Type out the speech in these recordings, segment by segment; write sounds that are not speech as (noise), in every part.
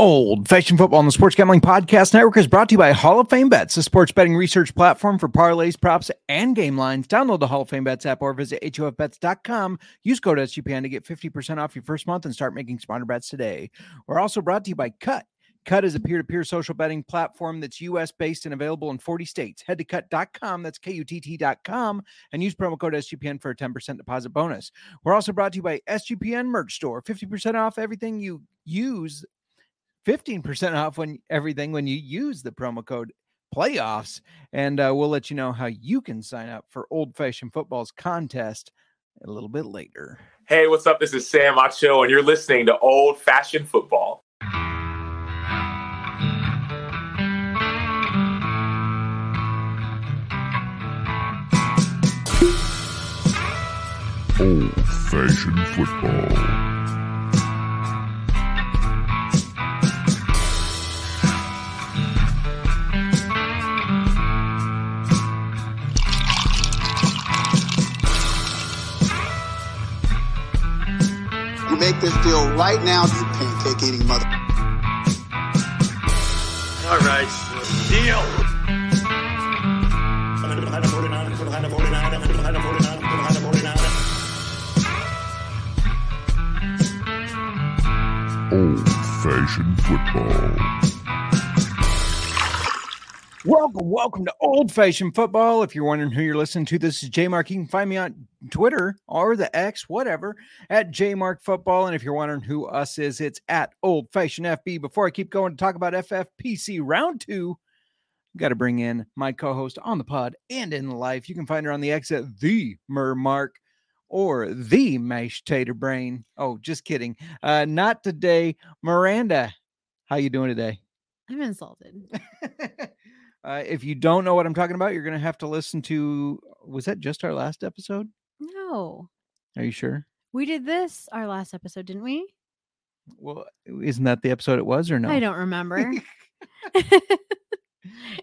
Old Fashioned Football on the Sports Gambling Podcast Network is brought to you by Hall of Fame Bets, a sports betting research platform for parlays, props, and game lines. Download the Hall of Fame Bets app or visit HOFBets.com. Use code SGPN to get 50% off your first month and start making smarter bets today. We're also brought to you by Kutt. Kutt is a peer to peer social betting platform that's US based and available in 40 states. Head to kutt.com, that's K U T T.com, and use promo code SGPN for a 10% deposit bonus. We're also brought to you by SGPN Merch Store, 50% off everything you use 15% off when everything when you use the promo code playoffs and uh, we'll let you know how you can sign up for old fashioned football's contest a little bit later. Hey what's up? This is sam acho and you're listening to old fashioned football. Old fashioned football make this deal right now, you pancake eating mother. All right, deal. Old fashioned football. Welcome, welcome to Old Fashioned Football. If you're wondering who you're listening to, this is J Mark. You can find me on Twitter or the X, whatever, at J Mark Football. And if you're wondering who us is, it's at Old Fashioned FB. Before I keep going to talk about FFPC round two, got to bring in my co-host on the pod and in life. You can find her on the X at the Mer Mark or the Mashed Tater Brain. Oh, just kidding. Uh, not today, Miranda. How you doing today? I'm insulted. (laughs) Uh, if you don't know what I'm talking about, you're going to have to listen to. Was that just our last episode? No. Are you sure? We did this our last episode, didn't we? Well, isn't that the episode it was or no? I don't remember. (laughs) it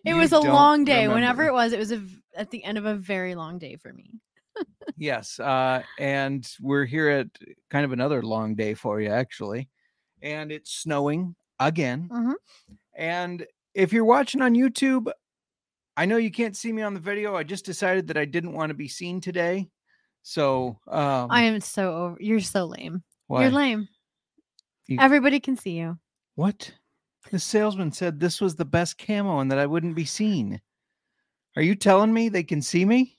you was a long day. Remember. Whenever it was, it was a, at the end of a very long day for me. (laughs) yes. Uh, and we're here at kind of another long day for you, actually. And it's snowing again. Mm-hmm. And if you're watching on YouTube, I know you can't see me on the video. I just decided that I didn't want to be seen today. So um, I am so over. You're so lame. Why? You're lame. You, Everybody can see you. What? The salesman said this was the best camo and that I wouldn't be seen. Are you telling me they can see me?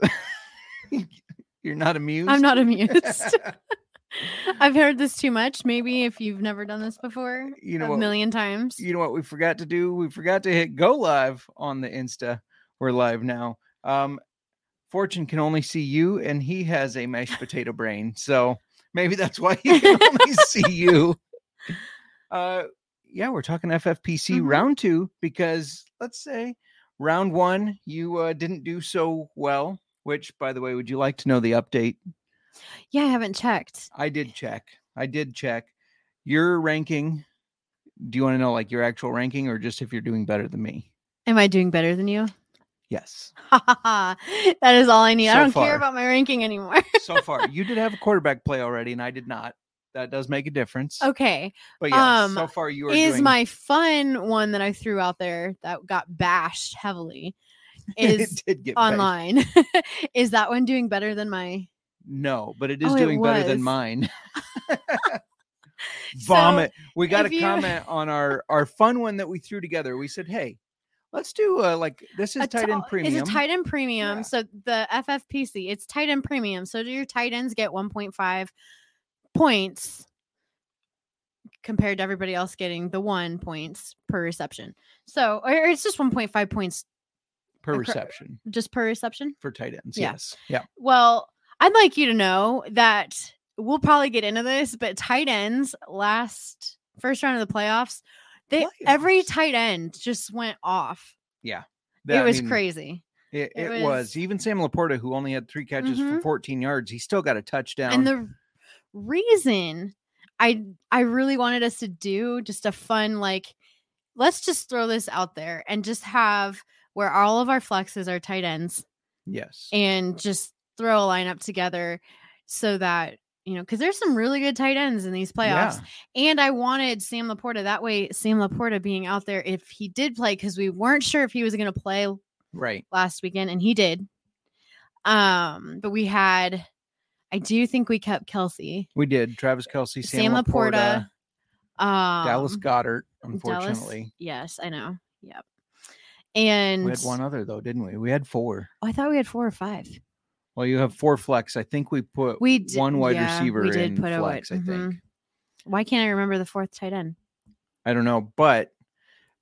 (laughs) You're not amused? I'm not amused. (laughs) (laughs) I've heard this too much. Maybe if you've never done this before, you know, a what, million times. You know what we forgot to do? We forgot to hit go live on the Insta. We're live now. Um, Fortune can only see you, and he has a mashed potato brain, so maybe that's why he can (laughs) only see you. Uh, yeah, we're talking FFPC mm-hmm. round two because let's say round one you uh, didn't do so well. Which, by the way, would you like to know the update yeah, I haven't checked. I did check. I did check. Your ranking. Do you want to know like your actual ranking or just if you're doing better than me? Am I doing better than you? Yes. (laughs) that is all I need. So I don't far. care about my ranking anymore. so far, you did have a (laughs) quarterback play already, and I did not. That does make a difference. Okay. But yeah, um, so far you are is doing... my fun one that I threw out there that got bashed heavily (laughs) is online. is that one doing better than my no, but it is oh, doing it better than mine. (laughs) (laughs) Vomit. So we got a comment on our our fun one that we threw together. We said, "Hey, let's do uh, like this is tight end premium. It's a tight end premium. Yeah. So the FFPC, it's tight end premium. So do your tight ends get 1.5 points compared to everybody else getting the one points per reception. So or it's just 1.5 points per reception. Just per reception for tight ends. Yeah. Yes. Yeah. Well, I'd like you to know that we'll probably get into this, but tight ends last first round of the playoffs, they playoffs. every tight end just went off. Yeah. That, it was I mean, crazy. It, it, it was, was, even Sam LaPorta, who only had three catches mm-hmm. for 14 yards, he still got a touchdown. And the reason I I really wanted us to do just a fun like let's just throw this out there and just have where all of our flexes are tight ends. Yes. And just throw a lineup together so that you know, because there's some really good tight ends in these playoffs. And I wanted Sam Laporta that way. Sam Laporta being out there if he did play, because we weren't sure if he was going to play Right. last weekend, and he did. Um, but we had, I do think we kept Kelce, We did. Travis Kelce, Sam, Sam, Laporta, Laporta, um, Dallas Goedert, Dallas- unfortunately. yes, I know. Yep. And We had one other though, didn't we? We had four. oh, I thought we had four or five. Well, you have four flex. I think we put We one wide yeah, receiver we did in put a wide- flex. I think. mhm. Why can't I remember the fourth tight end? I don't know, but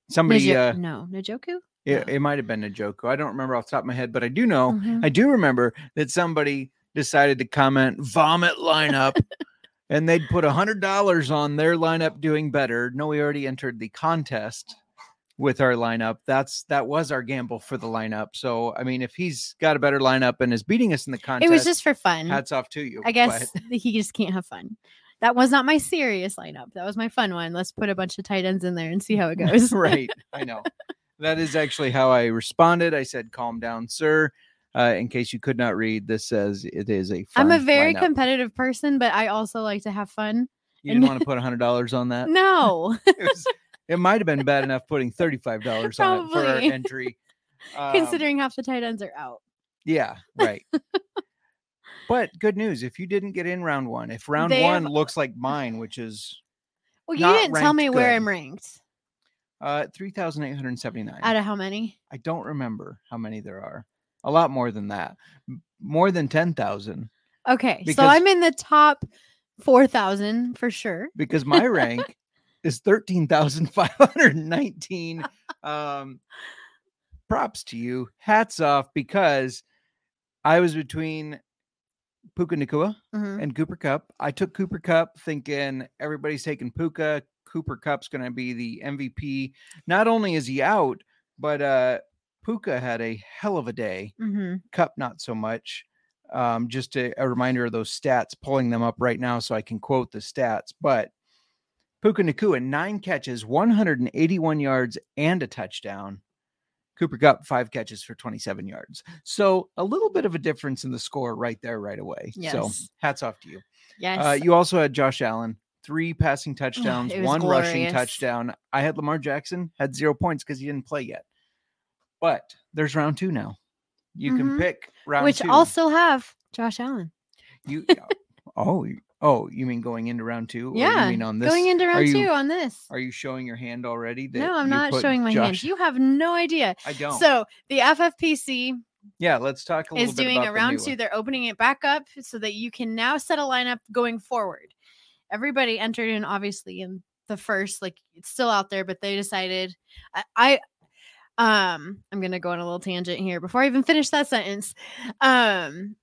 somebody. Najo- uh, no, Njoku. it, No. it might have been a joke. I don't remember off the top of my head, but I do know. Mhm. I do remember that somebody decided to comment vomit lineup, (laughs) and they'd put a hundred dollars on their lineup doing better. No, we already entered the contest with our lineup. That's that was our gamble for the lineup. So I mean, if he's got a better lineup and is beating us in the contest, It was just for fun. hats off to you. I guess (laughs) he just can't have fun. That was not my serious lineup. That was my fun one. Let's put a bunch of tight ends in there and see how it (laughs) goes. right. (laughs) I know. That is actually how I responded. I said, "Calm down, sir." Uh, in case you could not read, this says it is a. I'm a very lineup. competitive person, but I also like to have fun. You didn't want to put a hundred dollars on that. No, It, was, it might have been bad enough putting thirty-five dollars on it for our Probably. (laughs) entry. Um, considering half the tight ends are out. yeah, (laughs) right. but good news if you didn't get in round one, if round They one have- looks like mine, which is Well, you not didn't tell ranked me where good. I'm ranked. uh three thousand eight hundred seventy-nine. Out of how many? I don't remember how many there are. A lot more than that. M- More than ten thousand. Okay, Because- so I'm in the top four thousand for sure. because my rank is 13,519. Um, props to you. Hats off because I was between Puka Nacua Mhm. and Cooper Kupp. I took Cooper Kupp thinking everybody's taking Puka. Cooper Kupp's going to be the MVP. Not only is he out, but uh, Puka had a hell of a day. Mhm. Kupp not so much. Um, just a, a reminder of those stats, pulling them up right now so I can quote the stats. But Puka Nacua, nine catches, 181 yards, and a touchdown. Cooper Kupp, five catches for 27 yards. So a little bit of a difference in the score right there, right away. So hats off to you. Yes. Uh, you also had Josh Allen, three passing touchdowns, one rushing touchdown. I had Lamar Jackson, had zero points because he didn't play yet. But there's round two now. You can Mhm. pick round Which two. also have Josh Allen. you (laughs) oh you- oh you mean going into round two? Or Yeah, you mean on this? Going into round you, two on this. Are you showing your hand already? No, I'm not showing my hand. You have no idea. I don't. So the FFPC yeah, let's talk a little is bit doing about a round two. one. They're opening it back up so that you can now set a lineup going forward. Everybody entered in obviously in the first, like it's still out there, but they decided I, I um I'm gonna go on a little tangent here before I even finish that sentence. Um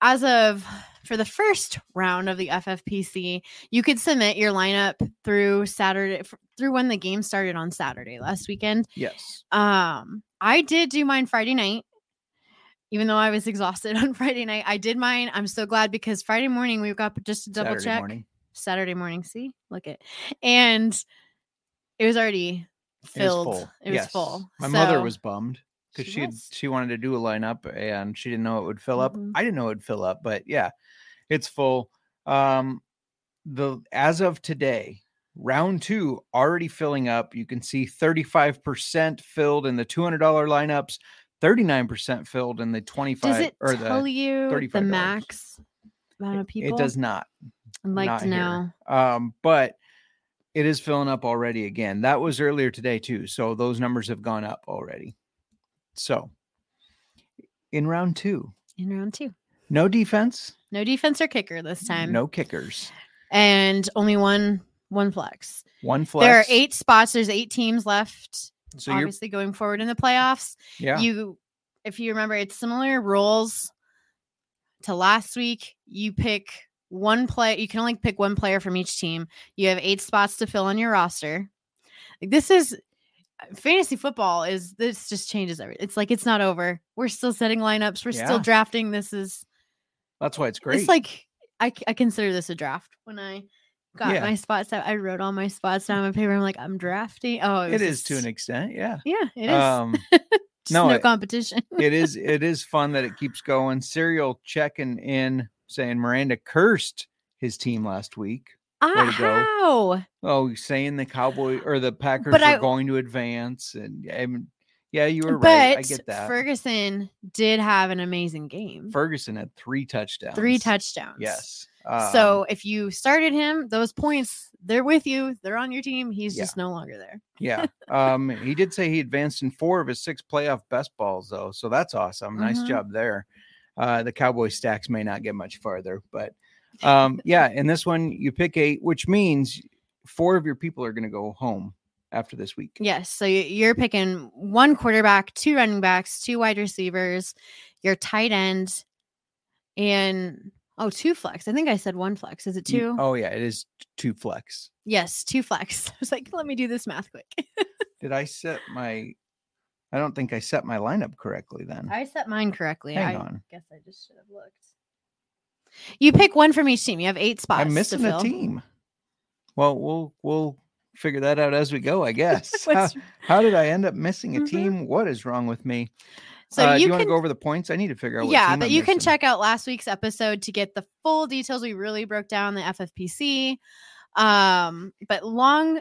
as of for the first round of the FFPC, you could submit your lineup through Saturday through when the game started on Saturday last weekend. Yes. Um, I did do mine Friday night, even though I was exhausted (laughs) on Friday night. I did mine. I'm so glad because Friday morning we up just to double Saturday check. morning. Saturday morning, see, look it, and it was already It was filled. full. It was Yes. full. My mother was bummed because She she had, she wanted to do a lineup and she didn't know it would fill up. Mhm. I didn't know it would fill up, but yeah, it's full. Um, the as of today, round two already filling up. You can see 35% filled in the $200 lineups, 39% filled in the 25 Does it or tell the you the max amount of people? it does not. I'd like not to know. here. Um, but it is filling up already again. That was earlier today too. So those numbers have gone up already. So in round two, In round two, no defense, no defense or kicker this time. no kickers, and only one one flex. one flex. There are eight spots. There's eight teams left. So obviously going forward in the playoffs. yeah. You, if you remember, it's similar rules to last week. You pick one play. You can only pick one player from each team. You have eight spots to fill on your roster. Like, this is fantasy football. Is this just changes everything? It's like it's not over. We're still setting lineups. We're Yeah. still drafting. This is That's why it's great. it's like I, I consider this a draft. When I got Yeah. my spots out, I wrote all my spots down on paper. I'm like, I'm drafting. Oh, it was is to an extent. Yeah. Yeah, it is. Um, (laughs) no, no it- competition. it is (laughs) it is fun that it keeps going. Serial checking in saying Miranda cursed his team last week. Go. how? Oh, saying the Cowboy or the Packers But were I- going to advance, and mean, yeah, you were right. I get that. Ferguson did have an amazing game. Ferguson had three touchdowns. Three touchdowns. Yes. Um, so if you started him, those points, they're with you. They're on your team. He's Yeah. just no longer there. yeah, um, he did say he advanced in four of his six playoff best balls, though. So that's awesome. Nice Mhm. job there. Uh, the Cowboy stacks may not get much farther, but um, yeah, and this one you pick eight, which means four of your people are going to go home after this week. Yes. So you're picking one quarterback, two running backs, two wide receivers, your tight end, and oh, two flex. I think I said one flex. Is it two? Oh yeah, it is two flex. Yes, two flex. (laughs) I was like, let me do this math quick. (laughs) Did I set my? I don't think I set my lineup correctly then. I set mine correctly. Hang I on. guess I just should have looked. You pick one from each team. You have eight spots. I'm missing a team. Well, we'll we'll figure that out as we go, I (laughs) guess. how, how did I end up missing a Mhm. team? What is wrong with me? So uh, do you you want to go over the points? I need to figure out. What yeah, but I'm you can check out last week's episode to get the full details. We really broke down the FFPC. Um, but long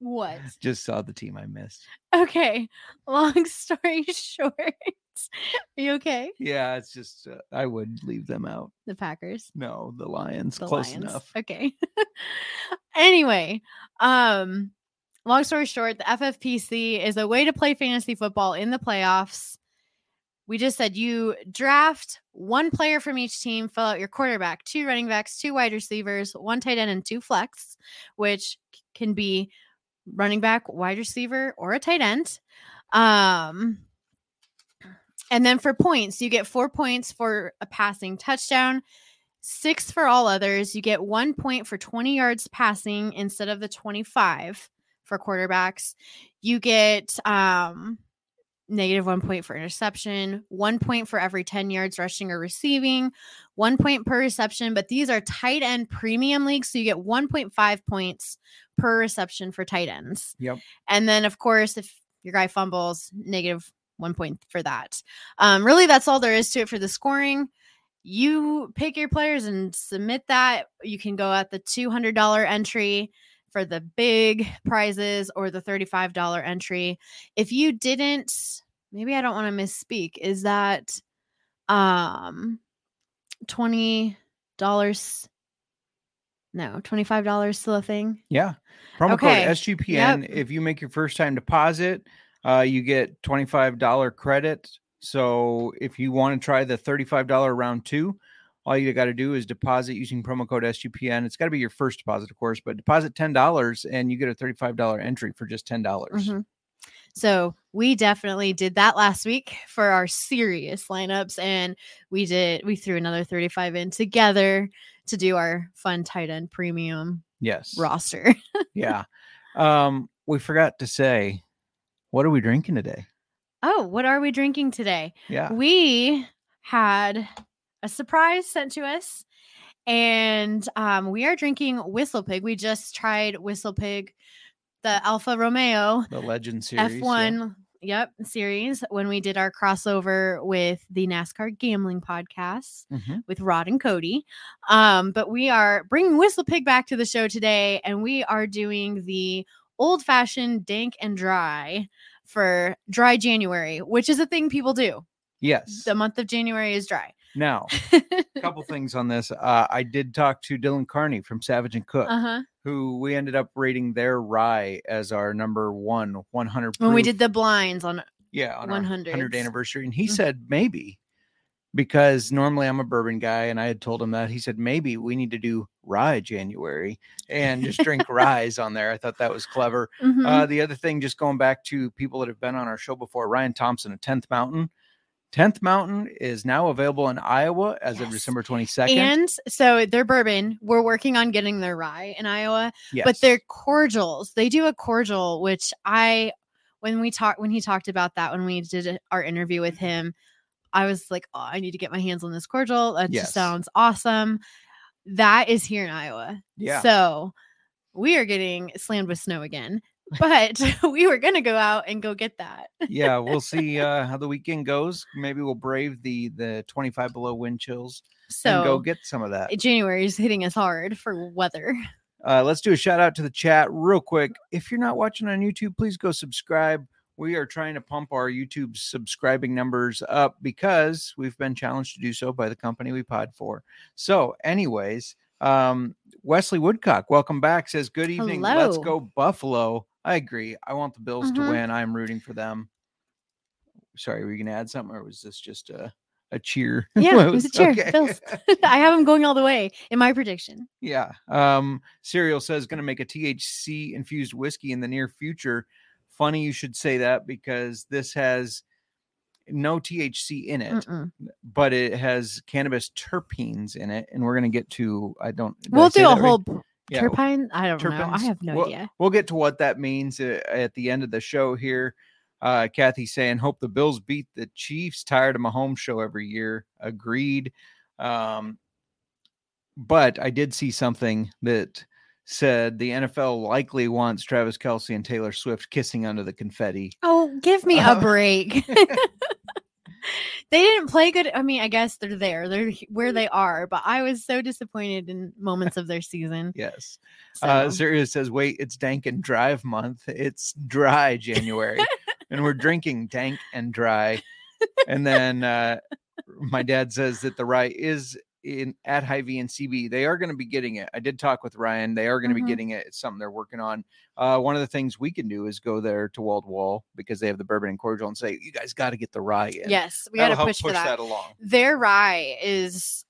what? Just saw the team I missed. Okay. Long story (laughs) short. (laughs) Are you okay? Yeah, it's just uh, I would leave them out. The Packers. No, the Lions. The Close Lions. enough. Okay. (laughs) anyway, um, long story short, the FFPC is a way to play fantasy football in the playoffs. We just said you draft one player from each team, fill out your quarterback, two running backs, two wide receivers, one tight end, and two flex, which can be running back, wide receiver, or a tight end. Um, and then for points, you get four points for a passing touchdown, six for all others. You get one point for 20 yards passing instead of the 25 for quarterbacks. You get um, negative one point for interception, one point for every 10 yards rushing or receiving, one point per reception. But these are tight end premium leagues. So you get 1.5 points per reception for tight ends. Yep. And then, of course, if your guy fumbles, negative one point for that. Um, really, that's all there is to it for the scoring. You pick your players and submit that. You can go at the $200 entry for the big prizes or the $35 entry. If you didn't, maybe I don't want to misspeak, is that um $20 no, $25 still a thing? Yeah. Promo Okay. code SGPN. If you make your first time deposit, uh, you get $25 credit. So if you want to try the $35 round two, all you got to do is deposit using promo code SGPN. It's got to be your first deposit, of course, but deposit $10 and you get a $35 entry for just $10. dollars Mhm. So we definitely did that last week for our serious lineups, and we did we threw another 35 in together to do our fun tight end premium Yes. roster. (laughs) Yeah. Um, we forgot to say, what are we drinking today? oh, what are we drinking today? Yeah. We had a surprise sent to us, and um, we are drinking Whistle Pig. We just tried Whistle Pig, the Alfa Romeo The Legend series. F1 yep series when we did our crossover with the NASCAR gambling podcast Mhm. with Rod and Cody. Um but we are bringing Whistle Pig back to the show today and we are doing the old fashioned dank and dry for dry January, which is a thing people do. Yes. The month of January is dry. Now, a (laughs) couple things on this. Uh, I did talk to Dylan Carney from Savage and Cook, uh-huh. who we ended up rating their rye as our number one 100. When we did the blinds on yeah on our 100th anniversary, and he Mhm. said maybe because normally I'm a bourbon guy, and I had told him that he said maybe we need to do rye January and just (laughs) drink ryes on there. I thought that was clever. Mhm. Uh, the other thing, just going back to people that have been on our show before, Ryan Thompson at 10th Mountain. 10th Mountain is now available in Iowa as of December 22nd. and so their bourbon, we're working on getting their rye in Iowa. yes. but they're cordials. They do a cordial, which I, when we talked, when he talked about that, when we did our interview with him, I was like, oh, I need to get my hands on this cordial. That Yes. just sounds awesome. That is here in Iowa. Yeah. So we are getting slammed with snow again, but (laughs) we were going to go out and go get that. yeah, we'll (laughs) see uh, how the weekend goes. Maybe we'll brave the the 25 below wind chills. and go get some of that. January is hitting us hard for weather. Uh, let's do a shout out to the chat real quick. If you're not watching on YouTube, please go subscribe. We are trying to pump our YouTube subscribing numbers up because we've been challenged to do so by the company we pod for. So, anyways, um, Wesley Woodcock, welcome back. Says, Good evening. Let's go, Buffalo. I agree. I want the Bills to Mhm. win. I'm rooting for them. Sorry, were you going to add something or was this just a, a cheer? (laughs) Yeah, it was a cheer. Okay. Bills. (laughs) (laughs) I have them going all the way in my prediction. Yeah. Um, Serial says going to make a THC infused whiskey in the near future. Funny you should say that because this has no THC in it, Mm-mm. but it has cannabis terpenes in it, and we're going to get to. I don't. We'll say do a right? whole p- Yeah, terpene. I don't know. I have no We'll- idea. We'll get to what that means uh, at the end of the show here. Uh, Kathy saying, "Hope the Bills beat the Chiefs. Tired of my home show every year." Agreed. Um, but I did see something that said the NFL likely wants Travis Kelce and Taylor Swift kissing under the confetti. Oh, give me Uh, a (laughs) break. they didn't play good. I mean, I guess they're there. They're where they are, but I was so disappointed in moments of their season. Yes. So. Uh, Sirius says, "Wait, it's Dank and Drive month. It's dry January, and we're drinking Dank and Dry." And then uh, my dad says that the rye is in at Hy-Vee and CB. They are going to be getting it. I did talk with Ryan. They are going to Mhm. be getting it. It's something they're working on. Uh, one of the things we can do is go there to Wall to Wall because they have the bourbon and cordial and say, "You guys got to get the rye in." yes, we got to help push for that. along. Their rye is.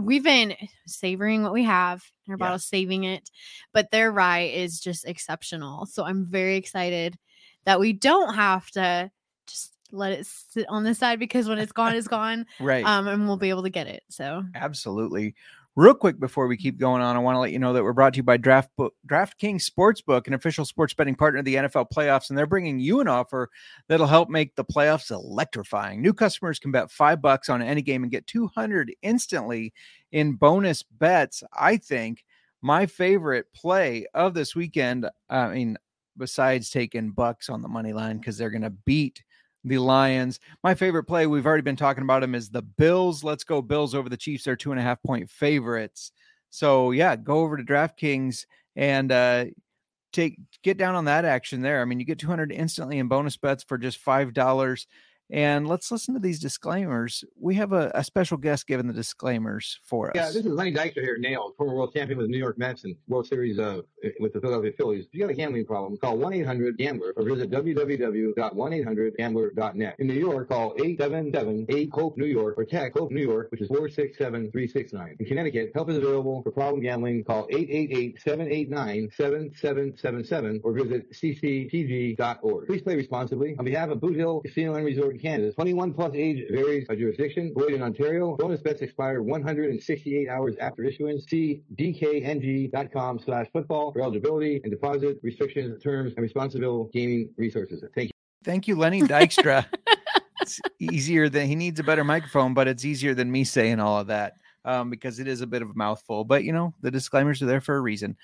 We've been savoring what we have in our Yeah. bottle, saving it, but their rye is just exceptional. So I'm very excited that we don't have to let it sit on the side because when it's gone, it's gone. (laughs) Right. Um, and we'll be able to get it. So Absolutely. Real quick before we keep going on, I want to let you know that we're brought to you by Draft Book, DraftKings Sportsbook, an official sports betting partner of the NFL playoffs, and they're bringing you an offer that'll help make the playoffs electrifying. New customers can bet five Bucs on any game and get 200 instantly in bonus bets. I think my favorite play of this weekend, I mean, besides taking bucks on the money line because they're going to beat the Lions. My favorite play, we've already been talking about them, is the Bills. Let's go Bills over the Chiefs. They're two and a half point favorites. So yeah, go over to DraftKings and uh take get down on that action there. I mean, you get 200 instantly in bonus bets for just five dollars. And let's listen to these disclaimers. We have a, a special guest giving the disclaimers for us. Yeah, this is Lenny Dykstra here, Nails, former world champion with the New York Mets and World Series uh, with the Philadelphia Phillies. If you got a gambling problem, call 1-800-GAMBLER or visit www.1800gambler.net. In New York, call 877-8-HOPE-NEW YORK or text HOPE New York, which is 467-369. In Connecticut, help is available for problem gambling. Call 888-789-7777 or visit cctg.org. Please play responsibly. On behalf of Boot Hill Casino and Resort Kansas, 21 plus age varies by jurisdiction. Void in Ontario. Bonus bets expire 168 hours after issuance. See dkng.com slash football for eligibility and deposit restrictions, terms, and responsible gaming resources. Thank you. Thank you, Lenny Dykstra. (laughs) it's easier than he needs a better microphone, but it's easier than me saying all of that um, because it is a bit of a mouthful. But you know, the disclaimers are there for a reason.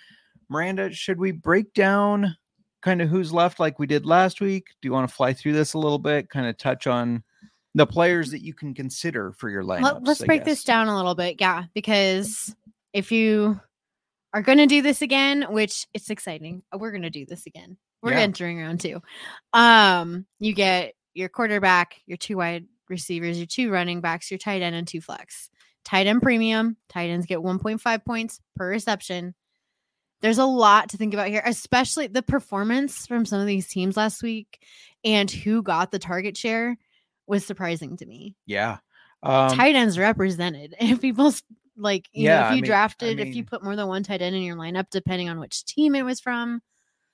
Miranda, should we break down kind of who's left like we did last week? Do you want to fly through this a little bit, kind of touch on the players that you can consider for your lineup? Let, us break this down a little bit. Yeah, because if you are going to do this again, which it's exciting, uh, we're going to do this again. We're Yeah. entering round two. Um, you get your quarterback, your two wide receivers, your two running backs, your tight end, and two flex. Tight end premium. Tight ends get 1.5 points per reception. There's a lot to think about here, especially the performance from some of these teams last week and who got the target share was surprising to me Yeah. Um, tight ends represented. (laughs) If people like, you Yeah, know, if you mean- I drafted, if you put more than one tight end in your lineup, depending on which team it was from,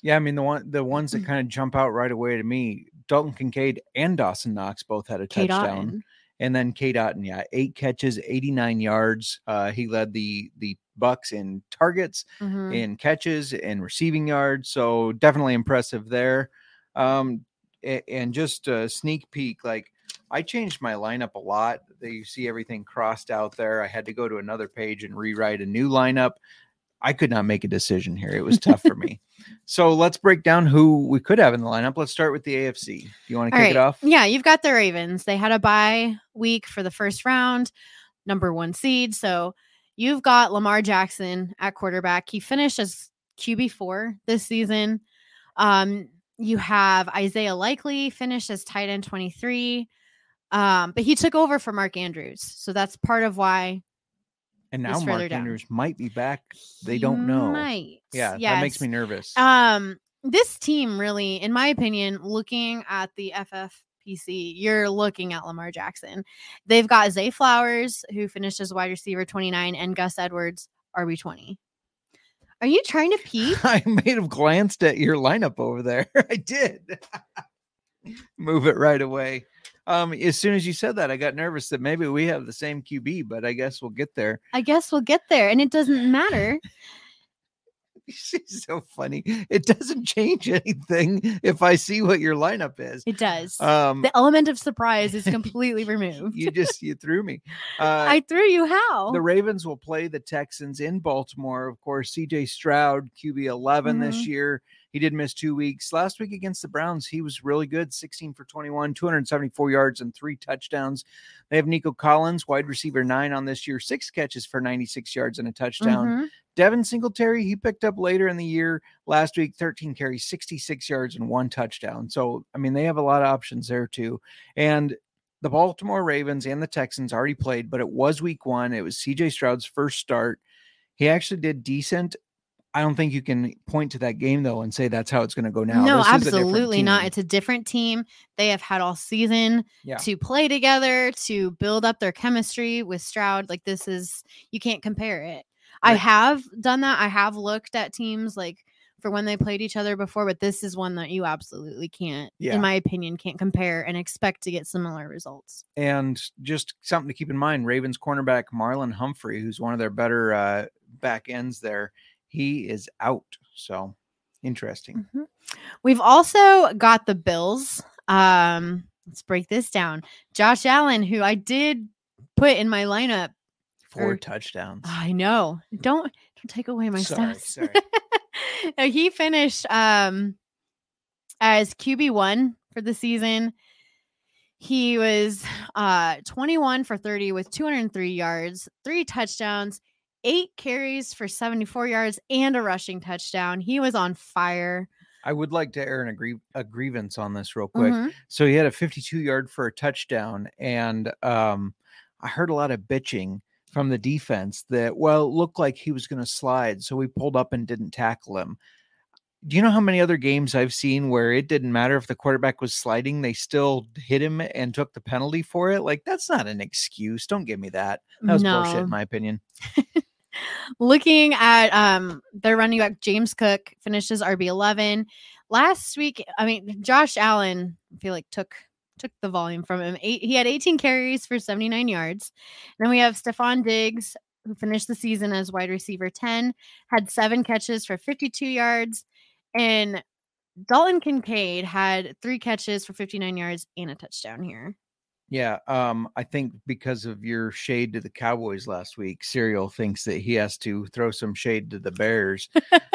yeah, I mean the one the ones that (clears throat) kind of jump out right away to me, Dalton Kincaid and Dawson Knox both had a touchdown. And then Cade Otton, yeah, eight catches, 89 yards. Uh, he led the the Bucs in targets, Mhm. in catches, and receiving yards. So definitely impressive there. Um, and just a sneak peek, like I changed my lineup a lot. You see everything crossed out there. I had to go to another page and rewrite a new lineup. I could not make a decision here. It was tough for me. (laughs) So let's break down who we could have in the lineup. Let's start with the AFC. Do you want to kick it off? Yeah, you've got the Ravens. They had a bye week for the first round. number one seed. So you've got Lamar Jackson at quarterback. He finished as QB4 this season. Um, you have Isaiah Likely finished as tight end 23. Um, but he took over for Mark Andrews. So that's part of why And now Mark down. Andrews might be back. They he don't know. Might. Yeah, that makes me nervous. Um, this team really, in my opinion, looking at the FFPC, you're looking at Lamar Jackson. They've got Zay Flowers, who finished as wide receiver 29, and Gus Edwards, RB 20. Are you trying to (laughs) pee? I may have glanced at your lineup over there. (laughs) I did. (laughs) Move it right away. Um, as soon as you said that, I got nervous that maybe we have the same QB, but I guess we'll get there. I guess we'll get there, and it doesn't matter. (laughs) She's so funny. It doesn't change anything if I see what your lineup is. It does. Um, the element of surprise is (laughs) completely removed. you just you threw me. (laughs) Uh, I threw you how? the Ravens will play the Texans in Baltimore. Of course, CJ Stroud, QB 11 this Mhm. year. He did miss two weeks. Last week against the Browns, he was really good 16 for 21, 274 yards, and three touchdowns. They have Nico Collins, wide receiver nine on this year, six catches for 96 yards and a touchdown. Mhm. Devin Singletary, he picked up later in the year last week, 13 carries, 66 yards, and one touchdown. So, I mean, they have a lot of options there too. And the Baltimore Ravens and the Texans already played, but it was week one. It was CJ Stroud's first start. He actually did decent. I don't think you can point to that game though and say that's how it's going to go now. no, This is a different absolutely not. It's a different team. They have had all season Yeah. to play together, to build up their chemistry with Stroud. Like this is you can't compare it. I have done that. I have looked at teams like for when they played each other before, but this is one that you absolutely can't, Yeah. in my opinion, can't compare and expect to get similar results. And just something to keep in mind Ravens cornerback Marlon Humphrey, who's one of their better uh, back ends there, he is out. So interesting. Mhm. We've also got the Bills. Um, let's break this down. Josh Allen, who I did put in my lineup. Four Or- touchdowns. I know. Don't don't take away my Sorry, stats. sorry. (laughs) No, he finished um as QB one for the season. He was uh 21 for 30 with 203 yards, three touchdowns, eight carries for 74 yards, and a rushing touchdown. He was on fire. I would like to air an agree- a grievance on this real quick. Mhm. So he had a 52 yard for a touchdown, and um, I heard a lot of bitching from the defense that well, it looked like he was going to slide, so we pulled up and didn't tackle him. Do you know how many other games I've seen where it didn't matter if the quarterback was sliding, they still hit him and took the penalty for it? Like that's not an excuse. Don't give me that. That was bullshit, in my opinion. (laughs) looking at um their running back James Cook finishes RB eleven last week. I mean, Josh Allen, I feel like took took the volume from him. Eight, he had 18 carries for 79 yards. Then we have Stefon Diggs, who finished the season as wide receiver 10, had seven catches for 52 yards, and Dalton Kincaid had three catches for 59 yards and a touchdown here. Yeah, um, I think because of your shade to the Cowboys last week, Serial thinks that he has to throw some shade to the Bears.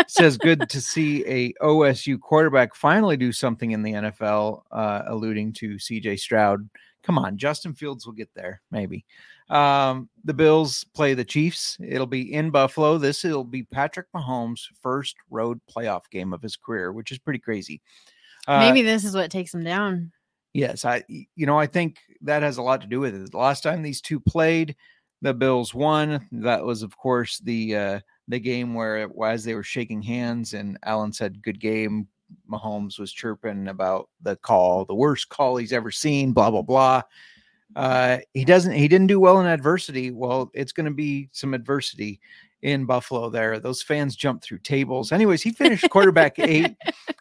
Says good to see a OSU quarterback finally do something in the NFL, uh, alluding to CJ Stroud. Come on, Justin Fields will get there, maybe. Um, the Bills play the Chiefs. It'll be in Buffalo. This will be Patrick Mahomes' first road playoff game of his career, which is pretty crazy. Uh, Maybe this is what takes him down. Yes, I you know I think that has a lot to do with it. The last time these two played, the Bills won. That was of course the uh the game where it was they were shaking hands and Allen said good game. Mahomes was chirping about the call, the worst call he's ever seen, blah blah blah. Uh he doesn't he didn't do well in adversity. Well, it's going to be some adversity in Buffalo there. Those fans jumped through tables. Anyways, he finished quarterback (laughs) 8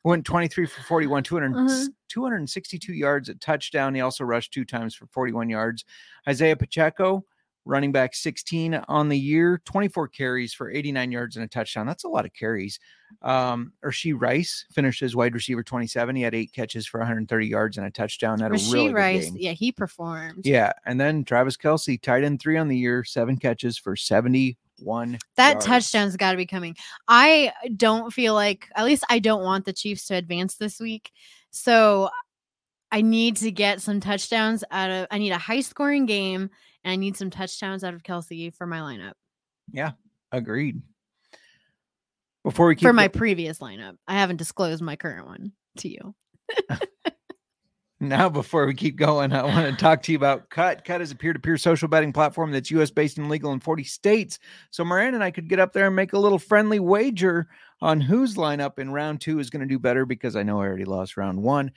went 23 for 41, 200, Uh-huh. 262 yards at touchdown. He also rushed two times for 41 yards. Isaiah Pacheco, running back 16 on the year, 24 carries for 89 yards and a touchdown. That's a lot of carries. Um, Rashee Rice finished as wide receiver 27. He had eight catches for 130 yards and a touchdown. A Rashee really Rice, yeah, he performed. Yeah, and then Travis Kelce, tight end three on the year, seven catches for 71. That yards. touchdown's got to be coming. I don't feel like, at least I don't want the Chiefs to advance this week. So I need to get some touchdowns out of, I need a high scoring game and I need some touchdowns out of Kelce for my lineup. Yeah, agreed. Before we keep For my go- previous lineup, I haven't disclosed my current one to you. (laughs) (laughs) now, before we keep going, I want to talk to you about Kutt. Kutt is a peer-to-peer social betting platform that's U.S. based and legal in 40 states. So Moran and I could get up there and make a little friendly wager on whose lineup in round two is going to do better because I know I already lost round one.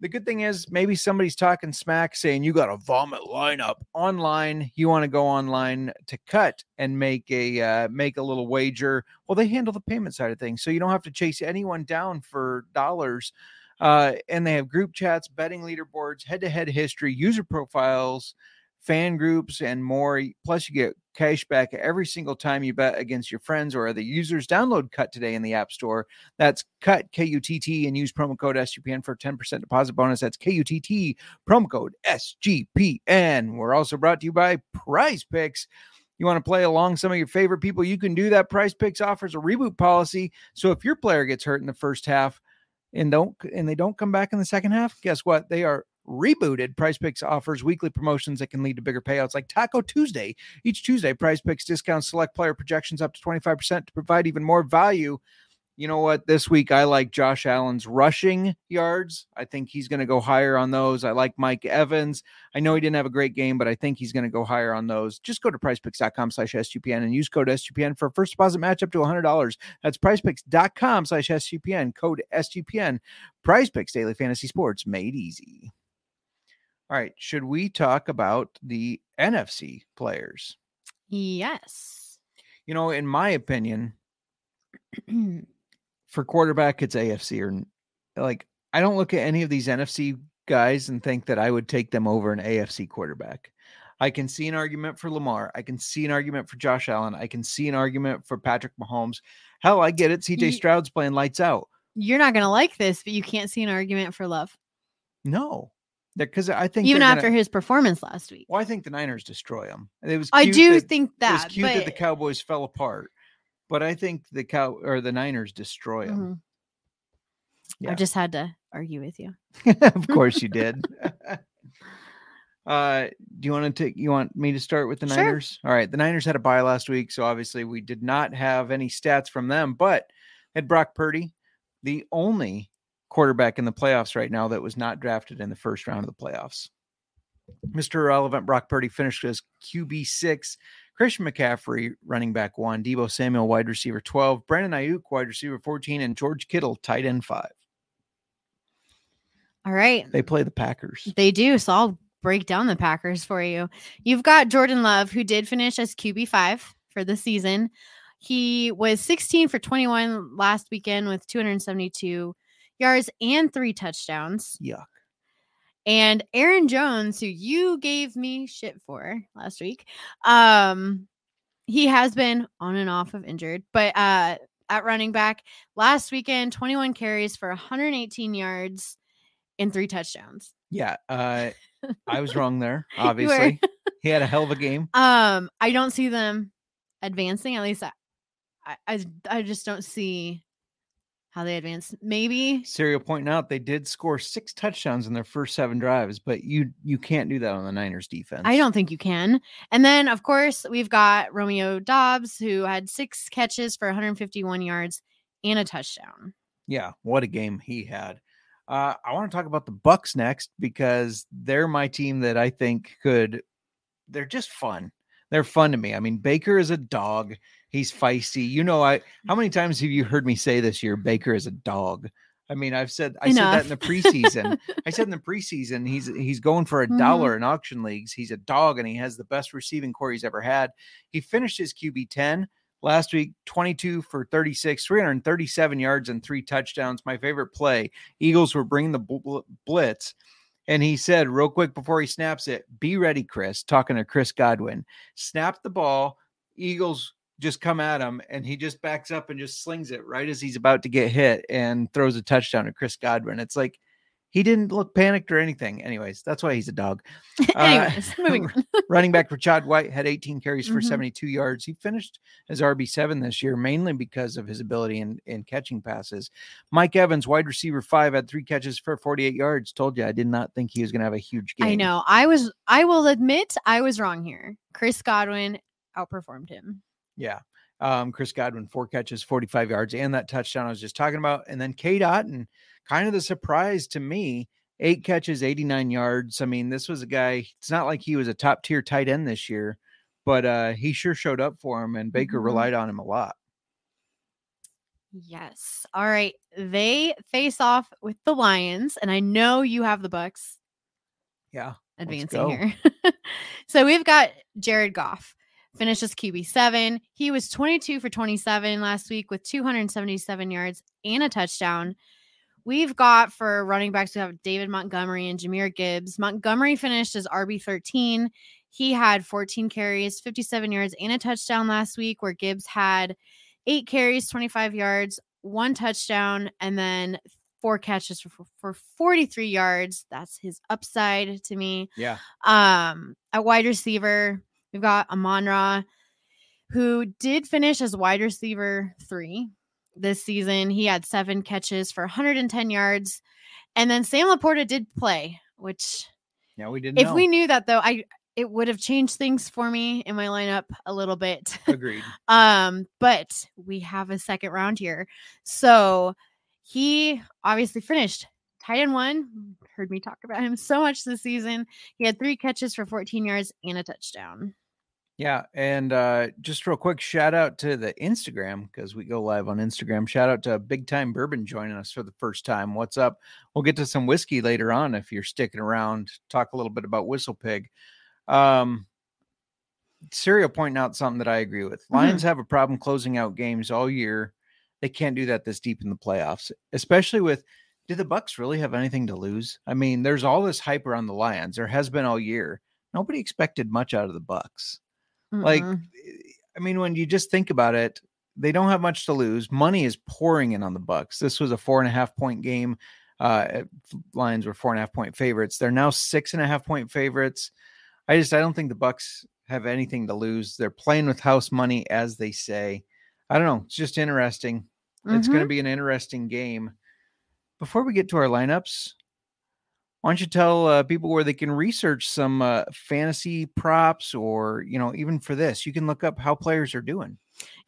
The good thing is maybe somebody's talking smack saying you got a vomit lineup online. You want to go online to Kutt and make a uh, make a little wager. Well, they handle the payment side of things, so you don't have to chase anyone down for dollars. Uh, and they have group chats, betting leaderboards, head-to-head history, user profiles, fan groups, and more. Plus, you get cash back every single time you bet against your friends or other users. Download Kutt today in the App Store. That's Kutt K U T T and use promo code SGPN for 10% deposit bonus. That's K U T T promo code SGPN. We're also brought to you by Prize Picks. You want to play along some of your favorite people, you can do that. Prize Picks offers a reboot policy. So if your player gets hurt in the first half and don't and they don't come back in the second half, guess what? They are rebooted. Prize Picks offers weekly promotions that can lead to bigger payouts like Taco Tuesday. Each Tuesday, Prize Picks discounts select player projections up to 25% to provide even more value. You know what? This week I like Josh Allen's rushing yards. I think he's going to go higher on those. I like Mike Evans. I know he didn't have a great game, but I think he's going to go higher on those. Just go to prizepicks.com slash SGPN and use code SGPN for a first deposit match up to $100. That's prizepicks.com slash SGPN, code SGPN. Prize Picks Daily Fantasy Sports made easy. All right. Should we talk about the NFC players? Yes. You know, in my opinion, (clears throat) for quarterback, it's AFC or like I don't look at any of these NFC guys and think that I would take them over an AFC quarterback. I can see an argument for Lamar. I can see an argument for Josh Allen. I can see an argument for Patrick Mahomes. Hell, I get it. CJ Stroud's playing lights out. You're not going to like this, but you can't see an argument for love, No, because I think even after gonna- his performance last week. Well, I think the Niners destroy him. It was. I do that- think that it was cute that the Cowboys fell apart, but I think the cow or the Niners destroy them. Mhm. Yeah. I just had to argue with you. (laughs) of course you did. (laughs) (laughs) uh, do you want to take? You want me to start with the Sure. Niners? All right. The Niners had a bye last week, so obviously we did not have any stats from them, but had Brock Purdy, the only quarterback in the playoffs right now that was not drafted in the first round of the playoffs. Mr. Relevant Brock Purdy finished as QB six. Christian McCaffrey, running back one, Deebo Samuel, wide receiver 12, Brandon Aiyuk, wide receiver 14, and George Kittle, tight end five. All right. They play the Packers. They do. So I'll break down the Packers for you. You've got Jordan Love, who did finish as QB5 for the season. He was 16 for 21 last weekend with 272 yards and three touchdowns. Yuck. And Aaron Jones, who you gave me shit for last week, um, he has been on and off of injured, but uh, at running back last weekend, 21 carries for 118 yards and three touchdowns. Yeah, uh, I was (laughs) wrong there. Obviously, he had a hell of a game. Um, I don't see them advancing. At least I, I, I just don't see how they advance. Maybe Serial pointing out they did score six touchdowns in their first seven drives, but you you can't do that on the Niners defense. I don't think you can. And then, of course, we've got Romeo Doubs, who had six catches for 151 yards and a touchdown. Yeah, what a game he had. Uh, I want to talk about the Bucs next because they're my team that I think could. They're just fun. They're fun to me. I mean, Baker is a dog. He's feisty. You know, I how many times have you heard me say this year? Baker is a dog. I mean, I've said I said that in the preseason. I said in the (laughs) preseason he's he's going for a Mhm. dollar in auction leagues. He's a dog and he has the best receiving corps he's ever had. He finished his QB 10 last week, 22 for 36, 337 yards and three touchdowns. My favorite play. Eagles were bringing the bl- blitz. And he said, real quick before he snaps it, be ready, Chris, talking to Chris Godwin. Snap the ball. Eagles just come at him, and he just backs up and just slings it right as he's about to get hit and throws a touchdown to Chris Godwin. It's like he didn't look panicked or anything. Anyways, that's why he's a dog. (laughs) Uh, Anyways, moving on. (laughs) running back for Chad White had 18 carries for Mhm. 72 yards. He finished as RB7 this year, mainly because of his ability in, in catching passes. Mike Evans, wide receiver five, had three catches for 48 yards. Told you I did not think he was going to have a huge game. I know. I was. I will admit I was wrong here. Chris Godwin outperformed him. Yeah. Um, Chris Godwin, four catches, 45 yards, and that touchdown I was just talking about. And then Cade Otton, kind of the surprise to me, eight catches, 89 yards. I mean, this was a guy, it's not like he was a top tier tight end this year, but uh, he sure showed up for him, and Baker Mhm. relied on him a lot. Yes. All right. They face off with the Lions, and I know you have the Bucs Yeah. advancing here. (laughs) so we've got Jared Goff finishes QB seven. He was 22 for 27 last week with 277 yards and a touchdown. We've got for running backs, we have David Montgomery and Jahmyr Gibbs. Montgomery finished as RB 13. He had 14 carries, 57 yards, and a touchdown last week, where Gibbs had eight carries, 25 yards, one touchdown, and then four catches for, for 43 yards. That's his upside to me. Yeah. Um, at wide receiver, we've got Amon Ra, who did finish as wide receiver three this season. He had seven catches for 110 yards. And then Sam Laporta did play, which Yeah. We didn't if know. we knew that though, I it would have changed things for me in my lineup a little bit. Agreed. (laughs) Um, but we have a second round here. So he obviously finished tight end one. Heard me talk about him so much this season. He had three catches for 14 yards and a touchdown. Yeah, and uh, just real quick, shout out to the Instagram because we go live on Instagram. Shout out to Big Time Bourbon joining us for the first time. What's up? We'll get to some whiskey later on if you're sticking around. Talk a little bit about Whistle Pig. Um, Serial pointing out something that I agree with. Lions have a problem closing out games all year. They can't do that this deep in the playoffs, especially with. Do the Bucs really have anything to lose? I mean, there's all this hype around the Lions. There has been all year. Nobody expected much out of the Bucs. Like, Mm-mm. I mean, when you just think about it, they don't have much to lose. Money is pouring in on the Bucs. This was a four and a half point game. Uh, Lions were four and a half point favorites. They're now six and a half point favorites. I just I don't think the Bucs have anything to lose. They're playing with house money, as they say. I don't know. It's just interesting. It's going to be an interesting game. Before we get to our lineups, why don't you tell uh, people where they can research some uh, fantasy props or, you know, even for this, you can look up how players are doing.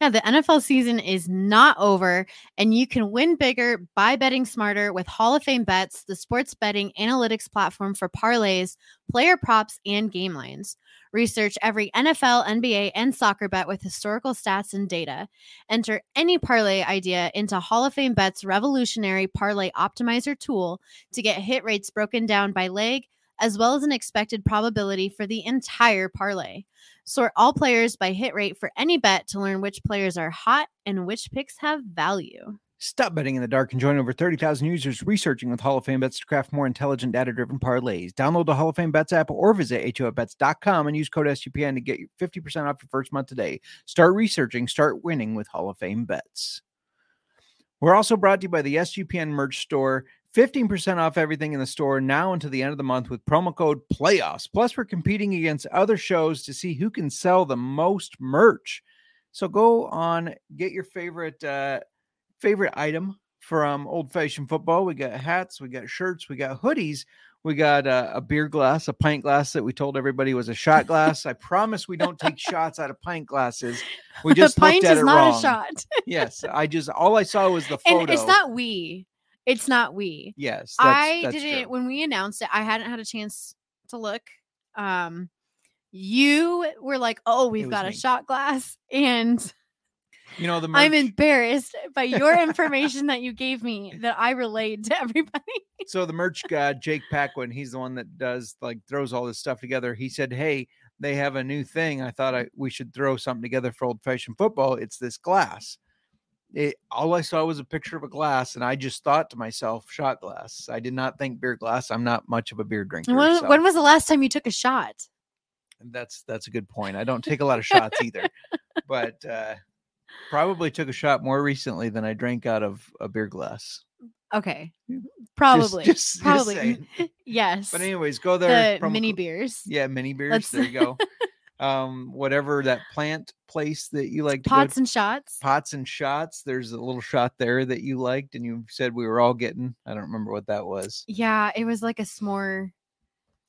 Yeah, the NFL season is not over, and you can win bigger by betting smarter with Hall of Fame Bets, the sports betting analytics platform for parlays, player props, and game lines. Research every NFL, NBA, and soccer bet with historical stats and data. Enter any parlay idea into Hall of Fame Bets revolutionary parlay optimizer tool to get hit rates broken down by leg, as well as an expected probability for the entire parlay. Sort all players by hit rate for any bet to learn which players are hot and which picks have value. Stop betting in the dark and join over 30,000 users researching with Hall of Fame bets to craft more intelligent data driven parlays. Download the Hall of Fame bets app or visit HOFBets.com and use code SGPN to get 50% off your first month today. Start researching, start winning with Hall of Fame bets. We're also brought to you by the SGPN merch store. 15% off everything in the store now until the end of the month with promo code playoffs. Plus, we're competing against other shows to see who can sell the most merch. So go on, get your favorite uh, favorite item from Old Fashioned Football. We got hats, we got shirts, we got hoodies, we got uh, a beer glass, a pint glass that we told everybody was a shot (laughs) glass. I promise we don't take shots out of pint glasses. We (laughs) just the pint is it not wrong. a shot. (laughs) Yes, I just all I saw was the photo. And it's not we. It's not we. Yes, that's, I that's didn't true. when we announced it, I hadn't had a chance to look. Um you were like, "Oh, we've got a shot glass." (laughs) And You know the merch. I'm embarrassed by your (laughs) information that you gave me that I relayed to (laughs) everybody. so the merch guy Jake Paquin, he's the one that does like throws all this stuff together. He said, "Hey, they have a new thing. I thought I we should throw something together for old fashioned football. It's this glass." It, all I saw was a picture of a glass, and I just thought to myself, "Shot glass." I did not think beer glass. I'm not much of a beer drinker. When, so when was the last time you took a shot? that's that's a good point. I don't take a lot of (laughs) shots either, but uh, probably took a shot more recently than I drank out of a beer glass. Okay. Probably. just- just Probably. saying. (laughs) yes. But anyways, go there. the promo mini beers. Yeah, mini beers. Let's- There you go. (laughs) um, whatever that plant place that you like pots and shots. pots and shots. There's a little shot there that you liked, and you said we were all getting. I don't remember what that was. Yeah, it was like a s'more.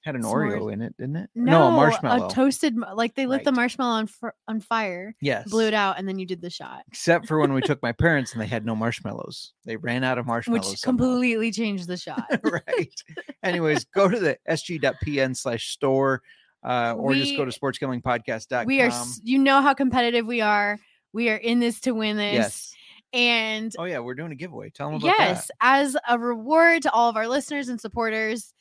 Had an S'mores. Oreo in it, didn't it? No, a marshmallow. A toasted, like they lit the marshmallow on fr- on fire, yes. blew it out, and then you did the shot, Except for when we took my (laughs) parents and they had no marshmallows. They ran out of marshmallows. which somehow. completely changed the shot. (laughs) right. (laughs) Anyways, go to the sg.pn slash store uh, or just go We- to sportsgamblingpodcast.com. we are, you know how competitive we are. We are in this to win this. Yes. And Oh, yeah. We're doing a giveaway. Tell them about that. yes, as a reward to all of our listeners and supporters,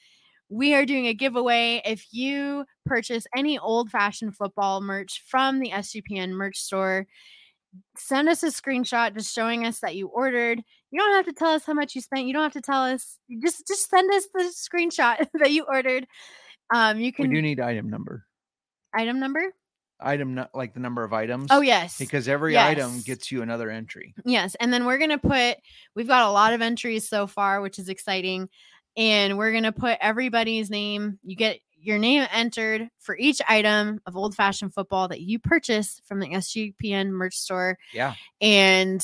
we are doing a giveaway. If you purchase any old fashioned football merch from the SGPN merch store, send us a screenshot just showing us that you ordered. You don't have to tell us how much you spent. You don't have to tell us. Just just send us the screenshot (laughs) that you ordered. Um, you can. We do need item number. item number. Item, not like the number of items. Oh yes, Because every item gets you another entry. Yes, and then we're gonna put. We've got a lot of entries so far, which is exciting, and we're gonna put everybody's name. You get your name entered for each item of old fashioned football that you purchase from the SGPN merch store. Yeah. And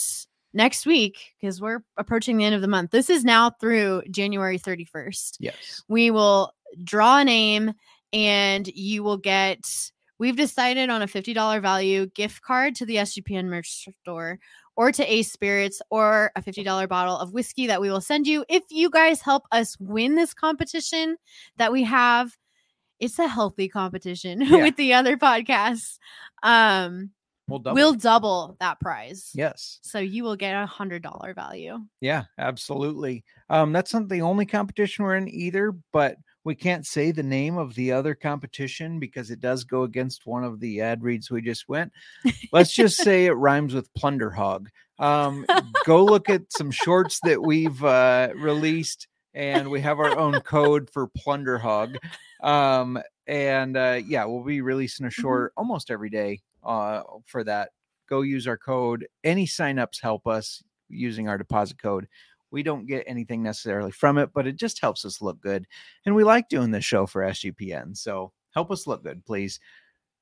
next week, because we're approaching the end of the month, this is now through January thirty first Yes. we will draw a name and you will get we've decided on a $50 value gift card to the SGPN merch store or to Ace Spirits or a $50 bottle of whiskey that we will send you if you guys help us win this competition that we have it's a healthy competition (laughs) Yeah. with the other podcasts um We'll double. we'll double that prize Yes. so you will get a hundred dollar value Yeah, absolutely. Um, that's not the only competition we're in either, but we can't say the name of the other competition because it does go against one of the ad reads we just went. Let's just (laughs) say it rhymes with plunder hog. Um, go look at some shorts that we've uh, released, and we have our own code for plunder hog. Um, and uh, yeah, we'll be releasing a short almost every day uh, for that. Go use our code. Any signups help us using our deposit code. We don't get anything necessarily from it, but it just helps us look good. And we like doing this show for SGPN. So help us look good, please.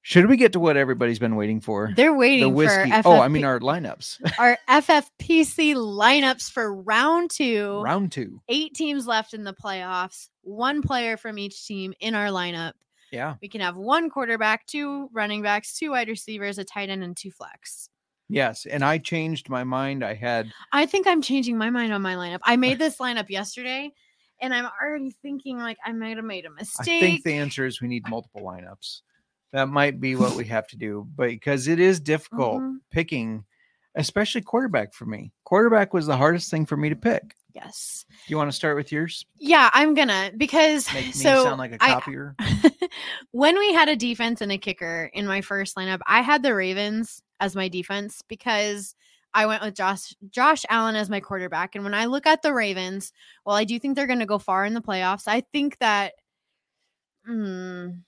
Should we get to what everybody's been waiting for? they're waiting the whiskey. for FFP- Oh, I mean our lineups. (laughs) our FFPC lineups for round two. Round two. Eight teams left in the playoffs, one player from each team in our lineup. Yeah. We can have one quarterback, two running backs, two wide receivers, a tight end, and two flex. Yes. And I changed my mind. I had I think I'm changing my mind on my lineup. I made (laughs) this lineup yesterday, and I'm already thinking like I might have made a mistake. I think the answer is we need multiple lineups. That might be what we have to do, but because it is difficult Mhm. picking, especially quarterback for me. Quarterback was the hardest thing for me to pick. Yes. You want to start with yours? Yeah, I'm gonna because (laughs) Make me so sound like a I- copier. (laughs) when we had a defense and a kicker in my first lineup, I had the Ravens as my defense because I went with Josh Josh Allen as my quarterback. And when I look at the Ravens, well, I do think they're going to go far in the playoffs. I think that mm,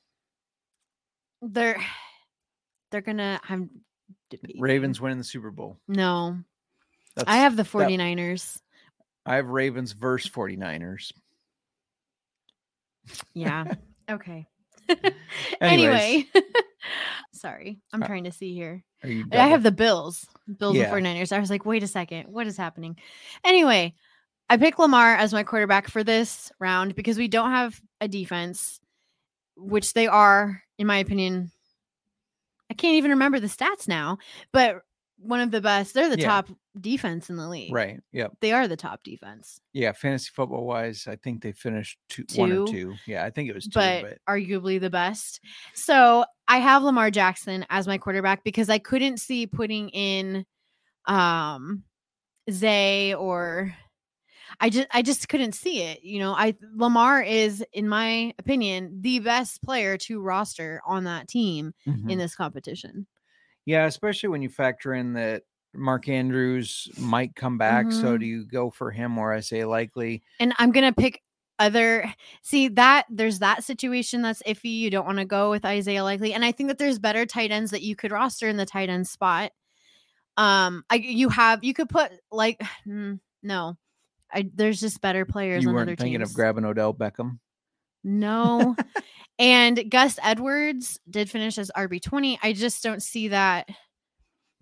they're (sighs) they're gonna. I'm. Ravens winning the Super Bowl. No, That's, I have the that- 49ers. I have Ravens versus 49ers. Yeah. (laughs) okay. (laughs) Anyway, (laughs) sorry, I'm Uh, trying to see here. I have the Bills, Bills Yeah. and 49ers. I was like, wait a second, what is happening? Anyway, I picked Lamar as my quarterback for this round because we don't have a defense, which they are, in my opinion. I can't even remember the stats now, but one of the best. They're the Yeah. top defense in the league. right. Yep. They are the top defense, Yeah. Fantasy football wise, I think they finished two, one or Two. Yeah. I think it was two, but, but arguably the best. So I have Lamar Jackson as my quarterback because I couldn't see putting in um Zay or I just I just couldn't see it. You know, I Lamar is, in my opinion, the best player to roster on that team Mhm. in this competition. Yeah, especially when you factor in that Mark Andrews might come back. So Mhm. do you go for him or Isaiah Likely? And I'm gonna pick other (sighs) see that there's that situation that's iffy. You don't want to go with Isaiah Likely. And I think that there's better tight ends that you could roster in the tight end spot. Um I you have you could put like (sighs) mm, no. I there's just better players You on weren't other thinking teams. of grabbing Odell Beckham. No. (laughs) (laughs) and Gus Edwards did finish as RB20. I just don't see that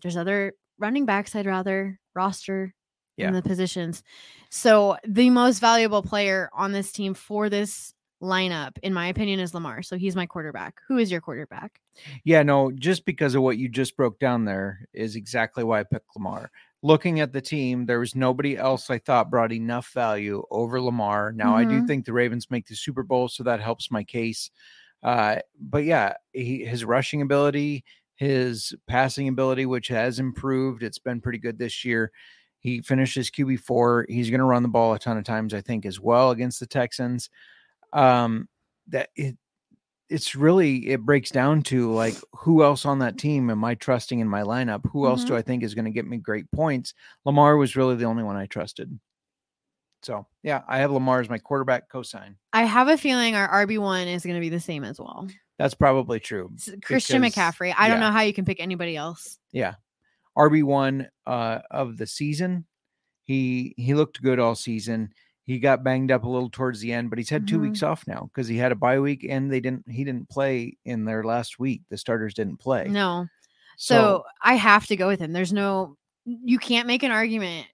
there's other running backs I'd rather roster Yeah. in the positions. So the most valuable player on this team for this lineup, in my opinion, is Lamar. So he's my quarterback. Who is your quarterback? Yeah, no, just because of what you just broke down there is exactly why I picked Lamar. Looking at the team, there was nobody else I thought brought enough value over Lamar. Now, I do Mhm. think the Ravens make the Super Bowl, so that helps my case. Uh, but yeah, he, his rushing ability, his passing ability, which has improved, it's been pretty good this year. He finishes QB four. He's going to run the ball a ton of times, I think, as well against the Texans. Um, that it, it's really it breaks down to like who else on that team am I trusting in my lineup? Who else do I think is going to get me great points? Lamar was really the only one I trusted. So yeah, I have Lamar as my quarterback cosign. I have a feeling our RB1 is going to be the same as well. That's probably true. Christian Because- McCaffrey. I don't know how you can pick anybody else. Yeah. RB one uh of the season. He he looked good all season. He got banged up a little towards the end, but he's had 2 Mhm. weeks off now because he had a bye week and they didn't he didn't play in their last week. The starters didn't play. No. So, I have to go with him. There's no, you can't make an argument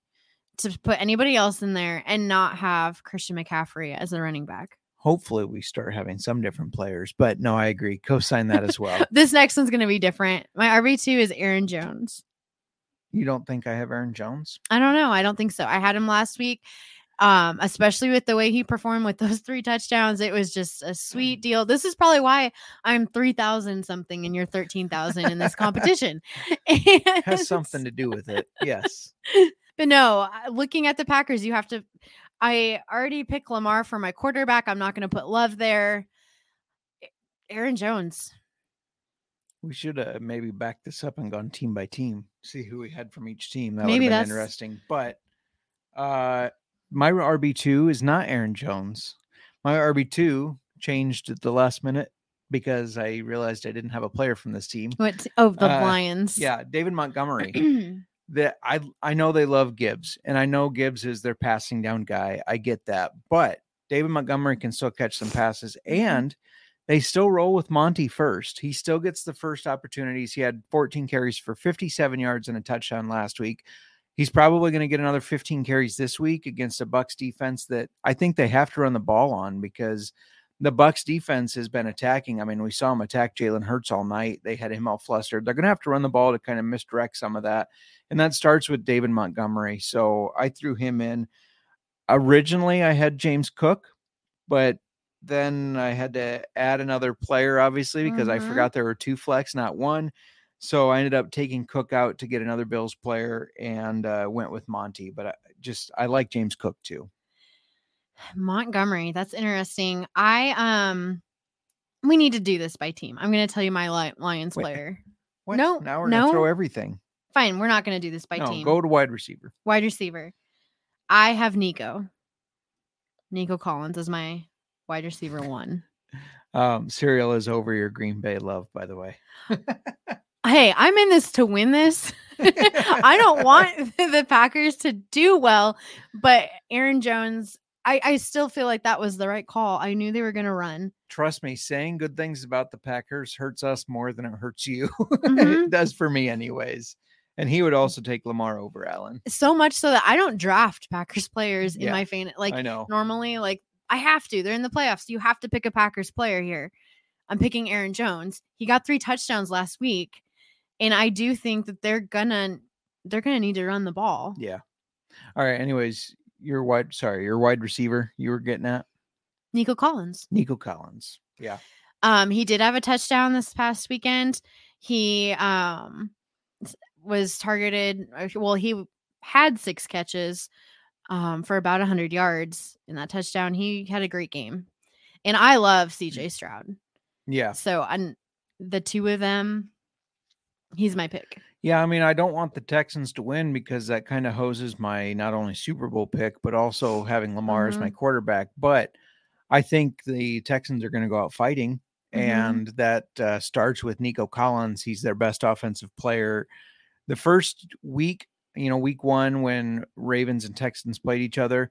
to put anybody else in there and not have Christian McCaffrey as a running back. hopefully we start having some different players. But no, I agree. Co-sign that as well. (laughs) This next one's going to be different. My RB2 is Aaron Jones. you don't think I have Aaron Jones? I don't know. I don't think so. I had him last week. Um, especially with the way he performed with those (laughs) three touchdowns, it was just a sweet deal. This is probably why I'm three thousand something and you're thirteen thousand in this competition. (laughs) (laughs) Has something to do with it. Yes. But no, uh, looking at the Packers, you have to. I already picked Lamar for my quarterback. I'm not going to put Love there. Aaron Jones. We should have maybe backed this up and gone team by team, see who we had from each team. That Maybe would have that's- been interesting. But uh my RB2 is not Aaron Jones. My RB2 changed at the last minute because I realized I didn't have a player from this team. What? Oh, the Uh, Lions. Yeah, David Montgomery. (clears throat) that I I know they love Gibbs, and I know Gibbs is their passing down guy. I get that, but David Montgomery can still catch some passes, and they still roll with Monty first. He still gets the first opportunities. He had 14 carries for 57 yards and a touchdown last week. He's probably going to get another 15 carries this week against a Bucs defense that I think they have to run the ball on because the Bucs defense has been attacking. I mean, we saw him attack Jalen Hurts all night. They had him all flustered. They're going to have to run the ball to kind of misdirect some of that. And that starts with David Montgomery. So I threw him in. Originally, I had James Cook, but then I had to add another player, obviously, because I Mhm. forgot there were two flex, not one. So I ended up taking Cook out to get another Bills player and uh, went with Monty. But I just I like James Cook too. Montgomery. That's interesting. I um, we need to do this by team. I'm going to tell you my Lions Wait, player. (laughs) What? No, now we're gonna throw no. everything. Fine, we're not going to do this by no, team. go to wide receiver. Wide receiver. I have Nico. Nico Collins is my wide receiver one. (laughs) Um, Serial is over your Green Bay love, by the way. (laughs) Hey, I'm in this to win this. (laughs) I don't want (laughs) the Packers to do well, but Aaron Jones, I, I still feel like that was the right call. I knew they were going to run. Trust me, saying good things about the Packers hurts us more than it hurts you. (laughs) Mhm. it does for me, anyways. And he would also take Lamar over Allen. So much so that I don't draft Packers players in Yeah, my fan. Like I know. normally, like I have to. They're in the playoffs. You have to pick a Packers player here. I'm picking Aaron Jones. He got three touchdowns last week, and I do think that they're gonna they're gonna need to run the ball. Yeah. All right. Anyways, your wide sorry, your wide receiver you were getting at Nico Collins. Nico Collins. Yeah. Um, he did have a touchdown this past weekend. He um was targeted. uh, Well, he had six catches um for about hundred yards in that touchdown. He had a great game, and I love CJ Stroud. Yeah. So and the two of them, he's my pick. Yeah. I mean, I don't want the Texans to win because that kind of hoses my not only Super Bowl pick, but also having Lamar as my quarterback. But I think the Texans are going to go out fighting. Mhm. And that uh, starts with Nico Collins. He's their best offensive player. The first week you know, week one when Ravens and Texans played each other,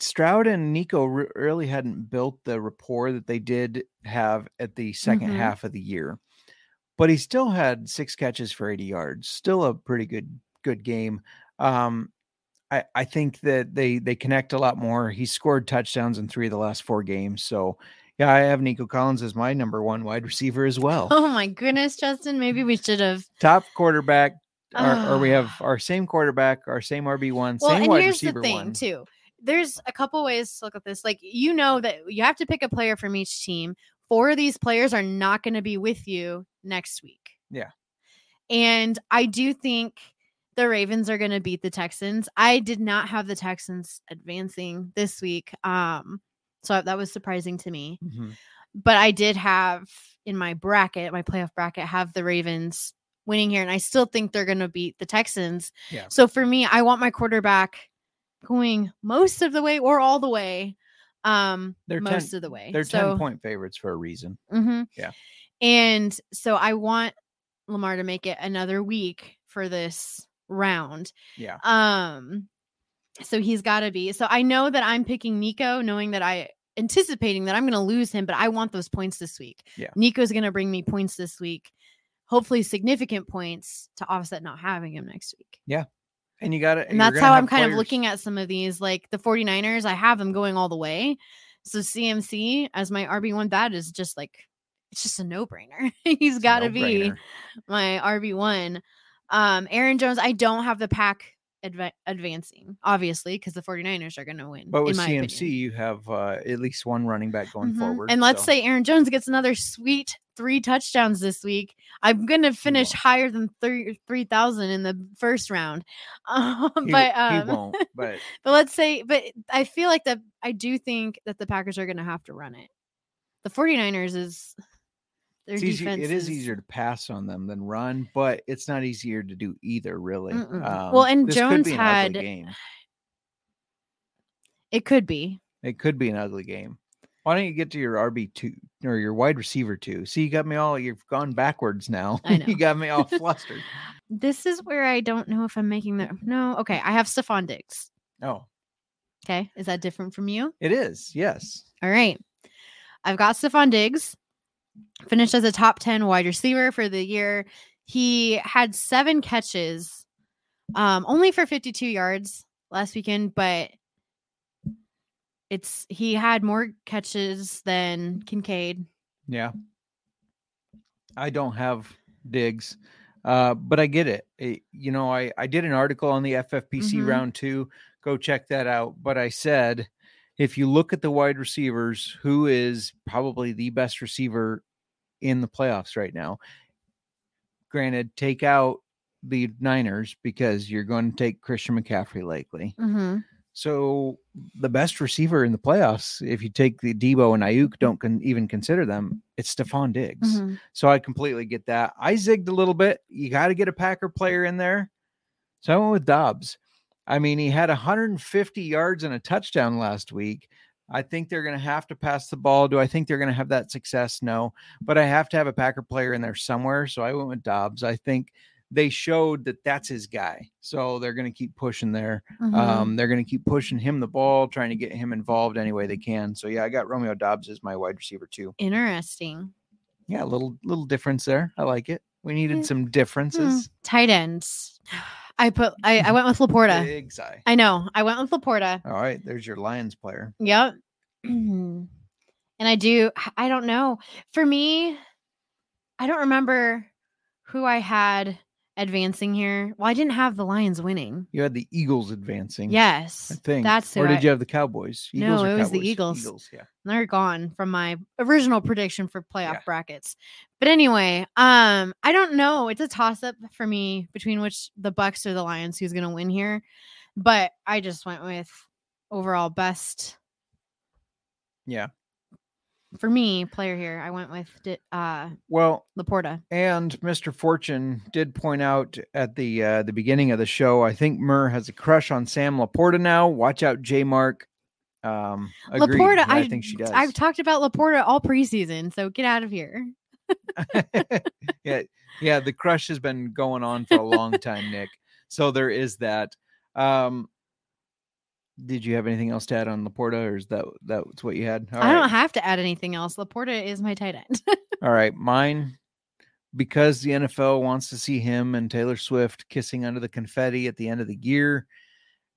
Stroud and Nico re- really hadn't built the rapport that they did have at the 2nd Mhm. half of the year. But he still had six catches for 80 yards. Still a pretty good good game. Um, I, I think that they they connect a lot more. He scored touchdowns in three of the last four games. So yeah, I have Nico Collins as my number one wide receiver as (laughs) well. Oh my goodness, Justin. Maybe we should have. Top quarterback, or, or we have Ah. our same quarterback, our same RB one, Well, same and wide here's the receiver thing one. too. There's a couple ways to look at this. Like you know that you have to pick a player from each team. Four of these players are not going to be with you next week. Yeah. And I do think the Ravens are going to beat the Texans. I did not have the Texans advancing this week. Um so that was surprising to me. Mhm. But I did have in my bracket, my playoff bracket, have the Ravens winning here. And I still think they're going to beat the Texans. Yeah. So for me, I want my quarterback going most of the way or all the way. Um, They're most 10 of the way. They're so, 10 point favorites for a reason. mhm. Yeah. And so I want Lamar to make it another week for this round. Yeah. Um, so he's got to be. So I know that I'm picking Nico, knowing that I anticipating that I'm going to lose him, but I want those points this week. Yeah. Nico's going to bring me points this week, hopefully significant points to offset not having him next week. And you got to And that's how I'm kind of looking at some of these. Like the 49ers, I have them going all the way. So CMC as my RB1, that is just like, it's just a no brainer. (laughs) He's got to be my RB1. Um, Aaron Jones, I don't have the pack adva- advancing, obviously, because the 49ers are going to win. But in with my CMC, opinion. you have uh, at least one running back going Mhm. forward. And let's so- say Aaron Jones gets another sweet three touchdowns this week. I'm going to finish higher than 3 3,000 in the first round. (laughs) Um, he, but um, won't. (laughs) But but let's say, but I feel like that I do think that the Packers are going to have to run it. The 49ers is their it's easy, it is easier to pass on them than run, but it's not easier to do either, really. Um, Well, and Jones an had- game. It could be. It could be an ugly game. Why don't you get to your RB two or your wide receiver two? See, you got me all. You've gone backwards now. I (laughs) know. you got me all (laughs) flustered. This is where I don't know if I'm making the no. Okay, I have Stefon Diggs. Oh, Okay, is that different from you? it is. Yes. All right. I've got Stefon Diggs, finished as a top 10 wide receiver for the year. He had seven catches, um, only for 52 yards last weekend, but it's he had more catches than Kincaid. Yeah. I don't have Diggs, uh, but I get it. It- You know, I I did an article on the FFPC Mhm. round two. Go check that out. But I said, if you look at the wide receivers, who is probably the best receiver in the playoffs right now? Granted, take out the Niners because you're going to take Christian McCaffrey likely. Mm-hmm. So the best receiver in the playoffs, if you take the Deebo and Aiyuk, don't con- even consider them. It's Stefon Diggs. Mm-hmm. So I completely get that. I zigged a little bit. You got to get a Packer player in there. So I went with Doubs. I mean, he had 150 yards and a touchdown last week. I think they're going to have to pass the ball. Do I think they're going to have that success? No, but I have to have a Packer player in there somewhere. So I went with Doubs. I think they showed that that's his guy. So they're going to keep pushing there. Mm-hmm. Um, they're going to keep pushing him the ball, trying to get him involved any way they can. So yeah, I got Romeo Doubs as my wide receiver too. Interesting. Yeah, a little little difference there. I like it. We Yeah. needed some differences. Tight ends. (sighs) (sighs) I put I, I went with Laporta. Big sigh. I know. I went with Laporta. All right, there's your Lions player. Yep. (clears throat) and I do I don't know. For me, I don't remember who I had advancing here. Well, I didn't have the Lions winning. You had the Eagles advancing. Yes. I think. That's or did I- you have the Cowboys? No, or it was the Eagles. Eagles, yeah. They're gone from my original prediction for playoff Yeah. brackets. But anyway, um, I don't know. It's a toss up for me between which the Bucs or the Lions who's gonna win here. But I just went with overall best Yeah. For me player here. I went with uh Well, Laporta. and Mr. Fortune did point out at the uh, the beginning of the show. I think Murr has a crush on Sam Laporta now. Watch out, J Mark. Um, agreed. Laporta, I, I- think she does. I've talked about Laporta all preseason, so get out of here. (laughs) yeah, yeah. The crush has been going on for a long time, Nick. So there is that. Um, did you have anything else to add on Laporta, or is that that's what you had? All I don't have to add anything else. Laporta is my tight end. (laughs) All right, mine because the NFL wants to see him and Taylor Swift kissing under the confetti at the end of the year,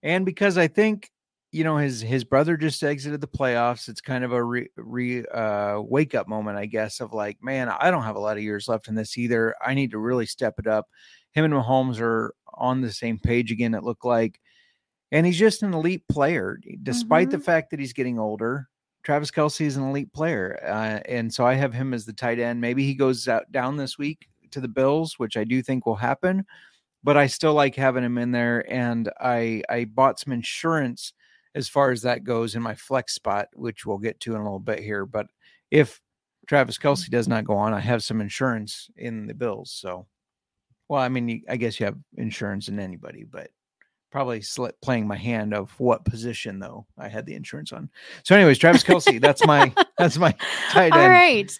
and because I think you know his his brother just exited the playoffs. It's kind of a re, re uh, wake up moment, I guess, of like, man, I don't have a lot of years left in this either. I need to really step it up. Him and Mahomes are on the same page again. It looked like, and he's just an elite player, despite the Mhm. fact that he's getting older. Travis Kelce is an elite player, uh, and so I have him as the tight end. Maybe he goes out down this week to the Bills, which I do think will happen. But I still like having him in there, and I I bought some insurance as far as that goes in my flex spot, which we'll get to in a little bit here. But if Travis Kelce does not go on, I have some insurance in the Bills. So, well, I mean, you- I guess you have insurance in anybody, but probably slit playing my hand of what position though I had the insurance on. So, anyways, Travis Kelce, that's my (laughs) that's my tight end. right.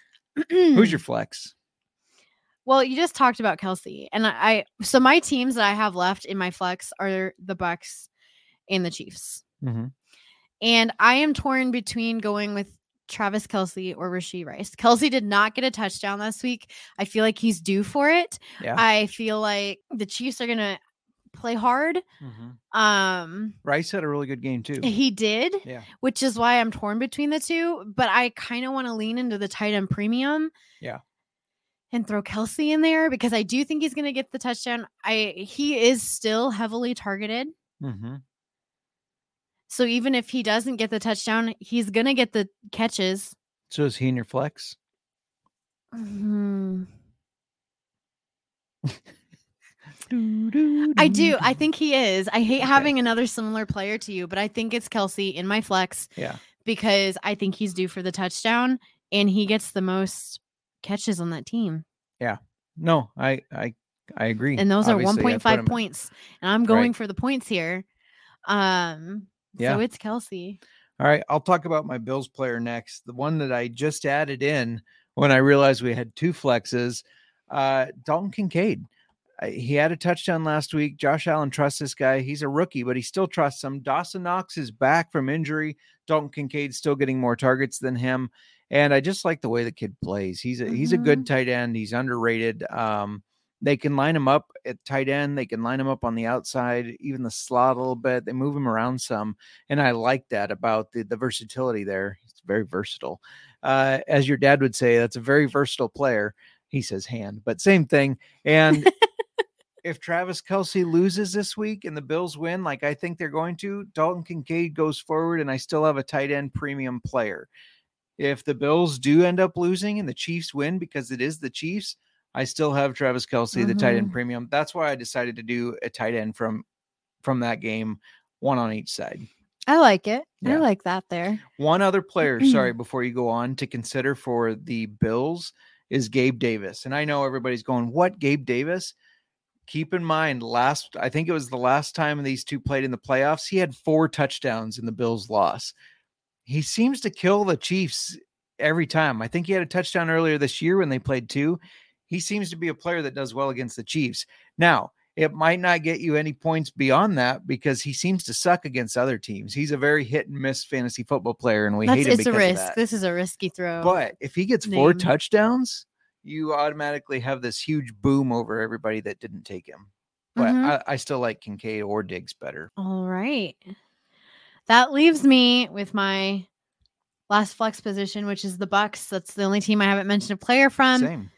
Who's your (clears throat) flex? Well, you just talked about Kelce, and I, so my teams that I have left in my flex are the Bucs and the Chiefs, Mhm. and I am torn between going with Travis Kelce or Rashee Rice. Kelce did not get a touchdown last week. I feel like he's due for it. Yeah. I feel like the Chiefs are gonna play hard. Mhm. Um, Rice had a really good game too. he did, Yeah. which is why I'm torn between the two. But I kind of want to lean into the tight end premium. Yeah. And throw Kelce in there because I do think he's going to get the touchdown. I he is still heavily targeted, Mm-hmm. so even if he doesn't get the touchdown, he's going to get the catches. So is he in your flex? Mhm. (laughs) I do. I think he is. I hate Okay. having another similar player to you, but I think it's Kelce in my flex. Yeah. Because I think he's due for the touchdown and he gets the most catches on that team. Yeah. No, I I I agree. And those are Obviously, put 1.5 points. And I'm going Right. for the points here. Um Yeah. so it's Kelce. All right, I'll talk about my Bills player next. The one that I just added in when I realized we had two flexes, uh, Dalton Kincaid. He had a touchdown last week. Josh Allen trusts this guy. He's a rookie, but he still trusts him. Dawson Knox is back from injury. Dalton Kincaid's still getting more targets than him, and I just like the way the kid plays. He's a he's a good tight end. He's underrated. Um, they can line him up at tight end. They can line him up on the outside, even the slot a little bit. They move him around some and I like that about the the versatility there. It's very versatile. Uh, as your dad would say, that's a very versatile player. He says hand, but same thing. And (laughs) if Travis Kelce loses this week and the Bills win, like I think they're going to, Dalton Kincaid goes forward, and I still have a tight end premium player. If the Bills do end up losing and the Chiefs win because it is the Chiefs, I still have Travis Kelce, the tight end Mhm. premium. That's why I decided to do a tight end from from that game, one on each side. I like it. I Yeah. like that there. One other player, sorry, (clears throat) before you go on to consider for the Bills is Gabe Davis. And I know everybody's going, What, Gabe Davis? Keep in mind, last, I think it was the last time these two played in the playoffs, he had four touchdowns in the Bills' loss. He seems to kill the Chiefs every time. I think he had a touchdown earlier this year when they played two. He seems to be a player that does well against the Chiefs. Now, it might not get you any points beyond that because he seems to suck against other teams. He's a very hit and miss fantasy football player, and we That's hate him it's because a risk. This is a risky throw. But if he gets four touchdowns, you automatically have this huge boom over everybody that didn't take him. But Mhm. I, I still like Kincaid or Diggs better. All right. That leaves me with my last flex position, which is the Bucs. That's the only team I haven't mentioned a player from. same.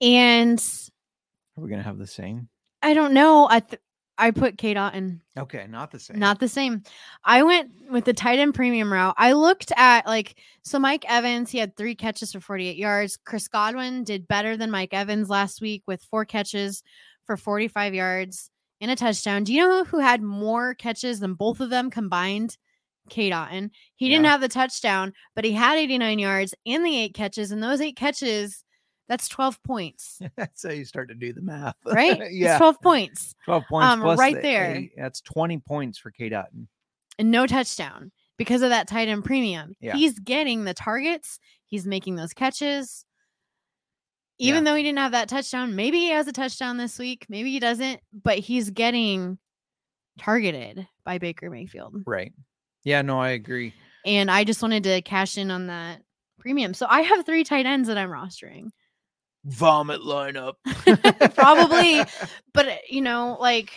And Are we gonna have the same? I don't know. I th- I put Cade Otton. Okay, not the same. Not the same. I went with the tight end premium route. I looked at like so Mike Evans, he had three catches for 48 yards. Chris Godwin did better than Mike Evans last week with four catches for 45 yards and a touchdown. Do you know who had more catches than both of them combined? Cade Otton. He didn't have the touchdown, but he had 89 yards and the eight catches, and those eight catches, that's 12 points. (laughs) That's how you start to do the math, Right? (laughs) yeah, It's 12 points. twelve points um, plus right the there. eight. That's twenty points for Cade Otton. and no touchdown because of that tight end premium. Yeah. He's getting the targets, he's making those catches. Even Yeah. though he didn't have that touchdown, maybe he has a touchdown this week. Maybe he doesn't, but he's getting targeted by Baker Mayfield. Right. Yeah, no, I agree. And I just wanted to cash in on that premium. So I have three tight ends that I'm rostering. Vomit lineup. (laughs) Probably. (laughs) But, uh, you know, like,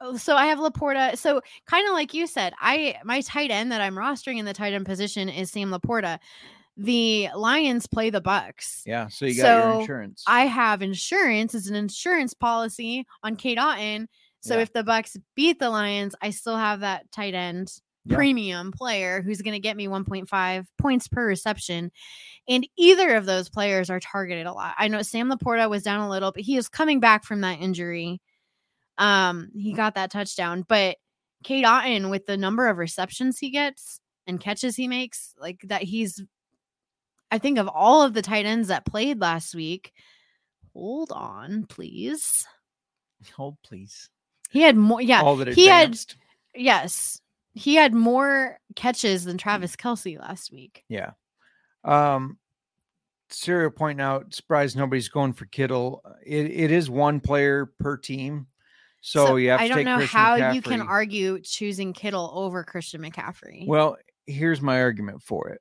oh, so I have Laporta. So kind of like you said, I my tight end that I'm rostering in the tight end position is Sam Laporta. The Lions play the Bucs. Yeah, so you got your insurance. I have insurance as an insurance policy on Cade Otton. So Yeah. if the Bucs beat the Lions, I still have that tight end Yeah. premium player who's going to get me 1.5 points per reception. And either of those players are targeted a lot. I know Sam Laporta was down a little, but he is coming back from that injury. Um, he got that touchdown, but Cade Otton with the number of receptions he gets and catches he makes, like that he's I think of all of the tight ends that played last week. Hold on, please. Hold please. He had more. Yeah, All that he had. Yes, he had more catches than Travis Kelsey last week. Yeah. Um Serial pointing out, surprised nobody's going for Kittle. Uh, It it is one player per team. So, you have to I don't know Christian how you can argue choosing Kittle over Christian McCaffrey. Well, here's my argument for it.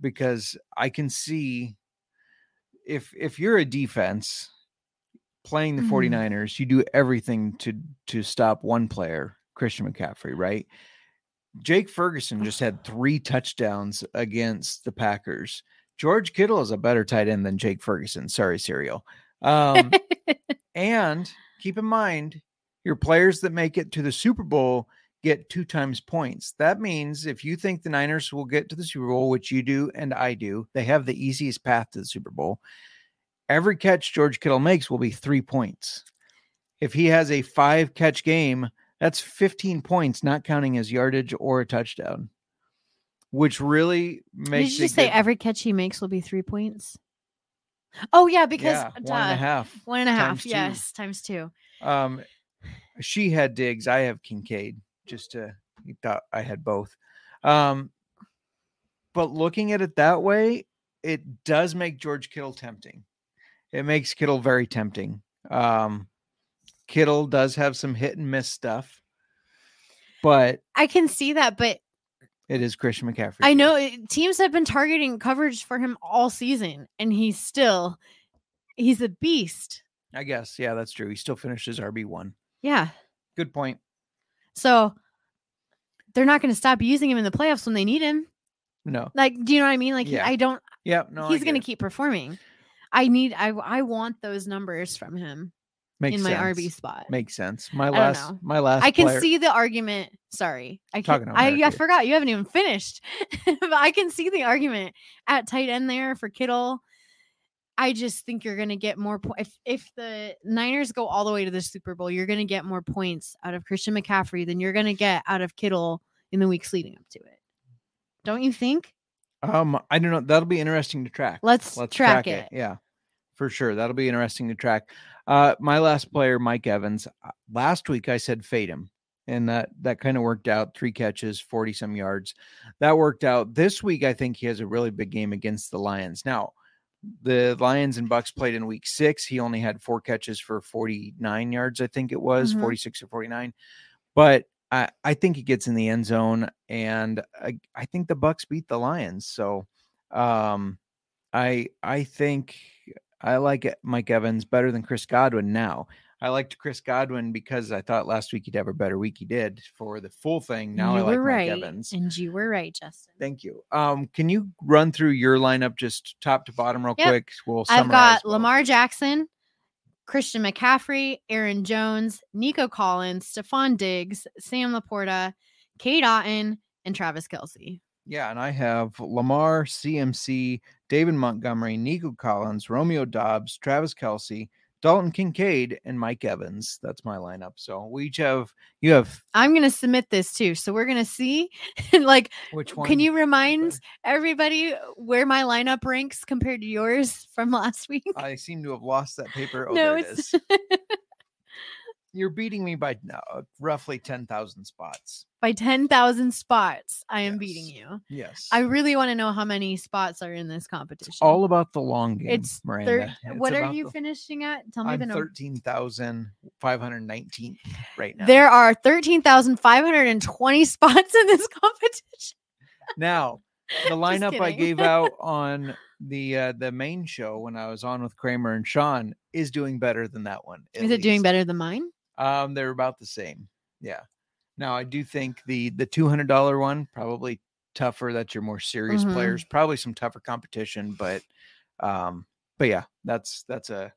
Because I can see if if you're a defense playing the Mhm. 49ers, you do everything to to stop one player, Christian McCaffrey, right? Jake Ferguson just had 3 touchdowns against the Packers. George Kittle is a better tight end than Jake Ferguson. Sorry, Serial. Um, (laughs) and keep in mind, your players that make it to the Super Bowl get two times points. That means if you think the Niners will get to the Super Bowl, which you do and I do, they have the easiest path to the Super Bowl. Every catch George Kittle makes will be three points. If he has a five catch game, that's 15 points, not counting his yardage or a touchdown, which really makes Did you say good- every catch he makes will be three points? Oh yeah, because yeah, one and a half. One and a half. times two. Yes, times two. Um, she had Diggs. I have Kincaid. Just to you thought I had both. Um, but looking at it that way, it does make George Kittle tempting. It makes Kittle very tempting. Um, Kittle does have some hit and miss stuff, but I can see that, but it is Christian McCaffrey. I know it- teams have been targeting coverage for him all season, and he's still he's a beast. I guess. Yeah, that's true. He still finishes RB one. Yeah. Good point. So they're not going to stop using him in the playoffs when they need him. No. Like, do you know what I mean? Like, he- I don't. Yeah. No. he's going to keep performing. I need. I I want those numbers from him Makes in my sense. RB spot. Makes sense. My last. My last. I can player- see the argument. Sorry, I can. Talking I, I forgot you haven't even finished. (laughs) but I can see the argument at tight end there for Kittle. I just think you're going to get more points if if the Niners go all the way to the Super Bowl. You're going to get more points out of Christian McCaffrey than you're going to get out of Kittle in the weeks leading up to it. Don't you think? Um, I don't know. That'll be interesting to track. Let's, Let's track, it. Yeah, for sure. That'll be interesting to track. Uh, my last player, Mike Evans. uh, Last week I said fade him, and that that kind of worked out. Three catches, forty some yards. That worked out. This week I think he has a really big game against the Lions. Now, the Lions and Bucs played in week six. He only had four catches for forty nine yards. I think it was Mhm. forty six or forty nine, but. I, I think he gets in the end zone, and I, I think the Bucs beat the Lions. So, um, I I think I like Mike Evans better than Chris Godwin now. I liked Chris Godwin because I thought last week he'd have a better week. He did for the full thing. Now you I like were Mike Evans. and you were right, Justin. Thank you. Um, can you run through your lineup just top to bottom real Yep. quick? We'll I've got. Lamar Jackson, Christian McCaffrey, Aaron Jones, Nico Collins, Stefon Diggs, Sam Laporta, Cade Otton, and Travis Kelce. Yeah, and I have Lamar, CMC, David Montgomery, Nico Collins, Romeo Doubs, Travis Kelce, Dalton Kincaid, and Mike Evans. That's my lineup. So we each have you have I'm gonna submit this too, so we're gonna see. (laughs) like, which one? can you remind everybody where my lineup ranks compared to yours (laughs) from last week? I seem to have lost that paper. Oh, no, there it it's is. (laughs) You're beating me by uh, roughly 10,000 spots. By 10,000 spots, I am beating you. Yes. I really want to know how many spots are in this competition. all about the long game. it's Miranda. thir- It's what are you the- finishing at? Tell me I'm the number. 13,519 right now. There are 13,520 (laughs) spots in this competition. Now, the (laughs) lineup I gave out (laughs) on the uh, the main show when I was on with Kramer and Sean is doing better than that one. Is it doing better than mine? Um, they're about the same. Yeah. Now I do think the the two hundred dollar one probably tougher. That's your more serious Mhm. players. Probably some tougher competition, but um, but yeah, that's that's a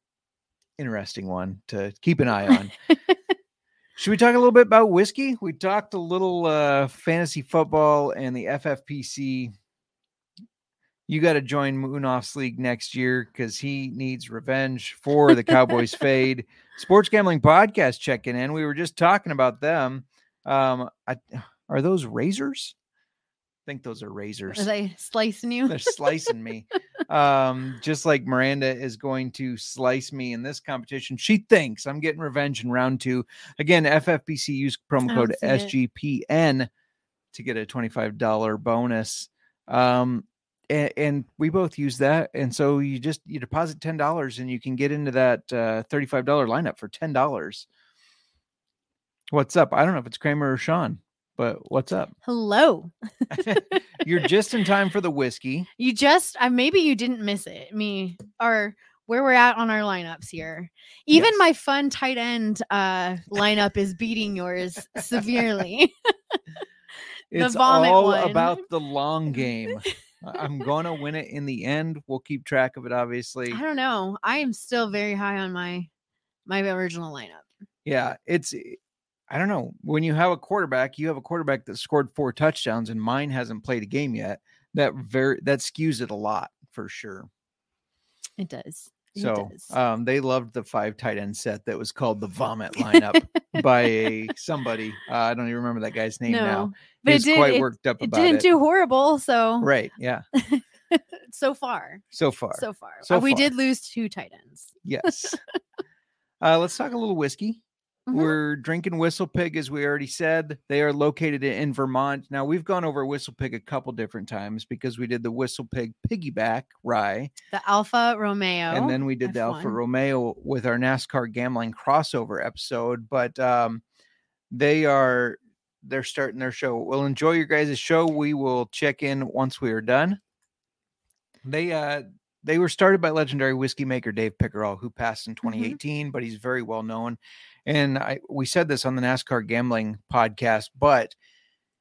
interesting one to keep an eye on. (laughs) Should we talk a little bit about whiskey? We talked a little uh, fantasy football and the FFPC. You got to join Moonoff's league next year because he needs revenge for the Cowboys (laughs) fade. Sports gambling podcast checking in. We were just talking about them. Um, I, are those razors? I think those are razors. Are they slicing you? They're slicing me. Um, just like Miranda is going to slice me in this competition. She thinks I'm getting revenge in round two. Again, FFPC use promo code SGPN to get a $25 bonus. Um, and, and we both use that. And so you just you deposit ten dollars and you can get into that uh, $35 lineup for ten dollars. What's up? I don't know if it's Kramer or Sean, but what's up? Hello. (laughs) (laughs) You're just in time for the whiskey. You just, uh, maybe you didn't miss it. Me or where we're at on our lineups here. Even Yes. my fun tight end uh lineup is beating yours severely. (laughs) The It's vomit all one. about the long game. I'm gonna win it in the end. We'll keep track of it, obviously. I don't know. I am still very high on my my original lineup. Yeah, it's eh, I don't know. When you have a quarterback, you have a quarterback that scored four touchdowns and mine hasn't played a game yet. That very that skews it a lot for sure. It does. So um they loved the five tight end set that was called the vomit lineup (laughs) by a somebody. Uh, I don't even remember that guy's name now. no, but it did. quite It, worked up it about didn't it. do horrible. So right. Yeah. (laughs) so far, So far. so far, So we far. did lose two tight ends. Yes. uh, let's talk a little whiskey. Mhm. We're drinking WhistlePig, as we already said. They are located in, Vermont. Now, we've gone over WhistlePig a couple different times because we did the WhistlePig piggyback rye, The Alfa Romeo, and then we did the Alfa F1. Romeo with our NASCAR gambling crossover episode. But um, they are they're starting their show. We'll enjoy your guys' show. We will check in once we are done. They uh they were started by legendary whiskey maker Dave Pickerell, who passed in Mm-hmm. 2018, but he's very well known. And I we said this on the NASCAR gambling podcast, but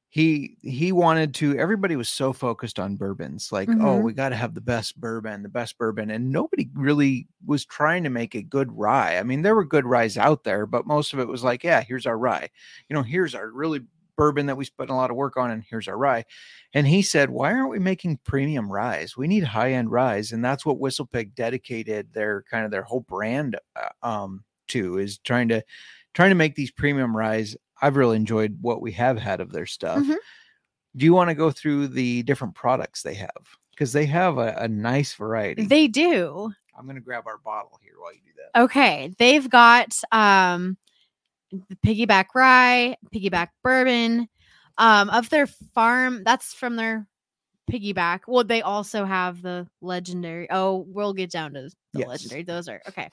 he he wanted to everybody was so focused on bourbons like oh Mhm. we got to have the best bourbon the best bourbon. And nobody really was trying to make a good rye. I mean there were good ryes out there but most of it was like yeah here's our rye. You know here's our really bourbon that we spent a lot of work on and here's our rye. And he said why aren't we making premium ryes? We need high end ryes. And that's what whistlepig dedicated their kind of their whole brand uh, um to is trying to trying to make these premium rise i've really enjoyed what we have had of their stuff Mhm. do you want to go through the different products they have because they have a, a nice variety they do. i'm going to grab our bottle here while you do that Okay, they've got um the piggyback rye, piggyback bourbon, um of their farm. That's from their piggyback. Well, they also have the legendary. Oh, we'll get down to the Yes. legendary. Those are okay.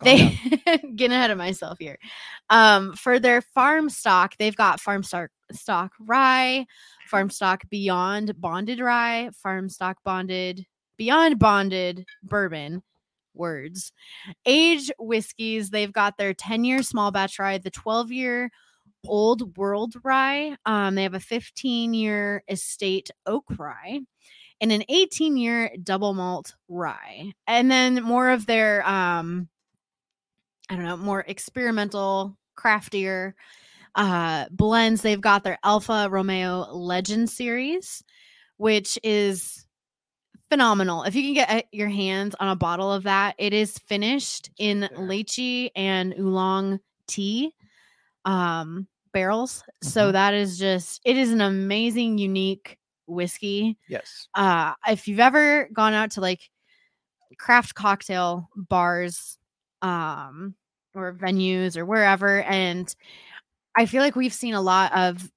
Calm They (laughs) getting ahead of myself here. Um, for their farm stock, they've got farm stock stock rye, farm stock beyond bonded rye, farm stock bonded beyond bonded bourbon words age whiskeys they've got their 10 year small batch rye the 12 year old world rye um they have a 15 year estate oak rye and an 18 year double malt rye. And then more of their um i don't know more experimental craftier uh blends they've got their Alfa Romeo legend series which is phenomenal. If you can get uh, your hands on a bottle of that, it is finished in lychee and oolong tea um barrels. So Mhm. that is just it is an amazing unique whiskey. yes Uh if you've ever gone out to like craft cocktail bars um or venues or wherever and I feel like we've seen a lot of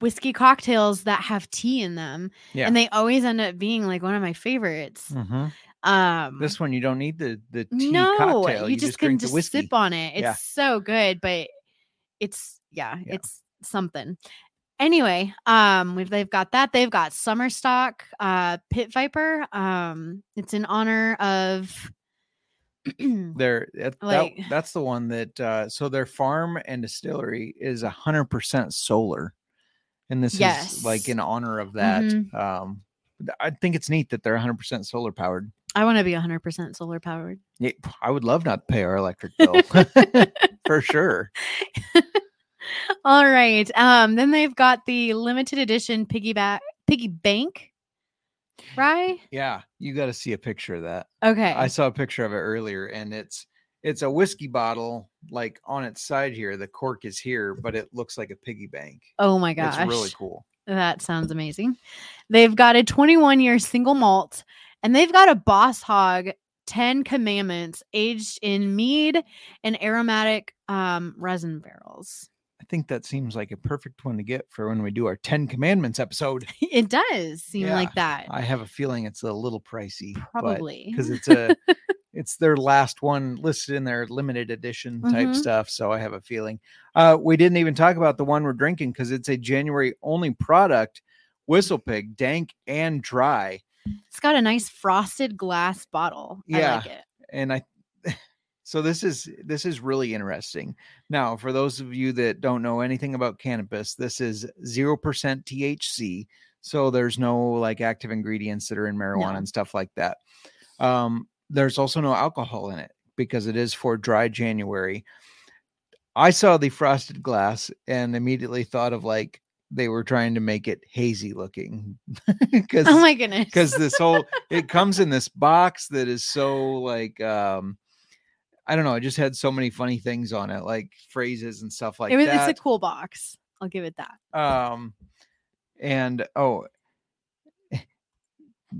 whiskey cocktails that have tea in them Yeah. and they always end up being like one of my favorites. Mhm. Um This one you don't need the the tea no, cocktail. you, just, can drink just the whiskey. sip on it. It's Yeah. so good, but it's yeah, Yeah. it's something. Anyway, um, we've they've got that. They've got summer stock, uh, pit viper. Um, it's in honor of (clears throat) They're that, that- Like- that's the one that uh so their farm and distillery is a hundred percent solar. And this is like in honor of that. Mhm. Um I think it's neat that they're a hundred percent solar powered. I want to be 100% solar powered. Yeah, I would love not to pay our electric bill (laughs) for sure. (laughs) All right. Um, then they've got the limited edition piggyback piggy bank. Right? Yeah, you got to see a picture of that. Okay. I saw a picture of it earlier, and it's it's a whiskey bottle like on its side here. The cork is here, but it looks like a piggy bank. oh my gosh. It's really cool. That sounds amazing. They've got a 21 year single malt and they've got a Boss Hog 10 Commandments aged in mead and aromatic um, resin barrels. I think that seems like a perfect one to get for when we do our Ten Commandments episode. (laughs) It does seem Yeah, like that. I have a feeling it's a little pricey, Probably. because it's a (laughs) it's their last one listed in their limited edition type Mhm. stuff. So I have a feeling. Uh, we didn't even talk about the one we're drinking because it's a January only product. WhistlePig, dank and dry. It's got a nice frosted glass bottle. I Yeah. like it. and I (laughs) so this is this is really interesting. Now, for those of you that don't know anything about cannabis, this is 0% THC, so there's no like active ingredients that are in marijuana No. and stuff like that. Um there's also no alcohol in it because it is for dry January. I saw the frosted glass and immediately thought of like they were trying to make it hazy looking because (laughs) (laughs) Oh my goodness. because this whole (laughs) it comes in this box that is so like um I don't know, it just had so many funny things on it, like phrases and stuff like it was, that. it's a cool box. I'll give it that. um and oh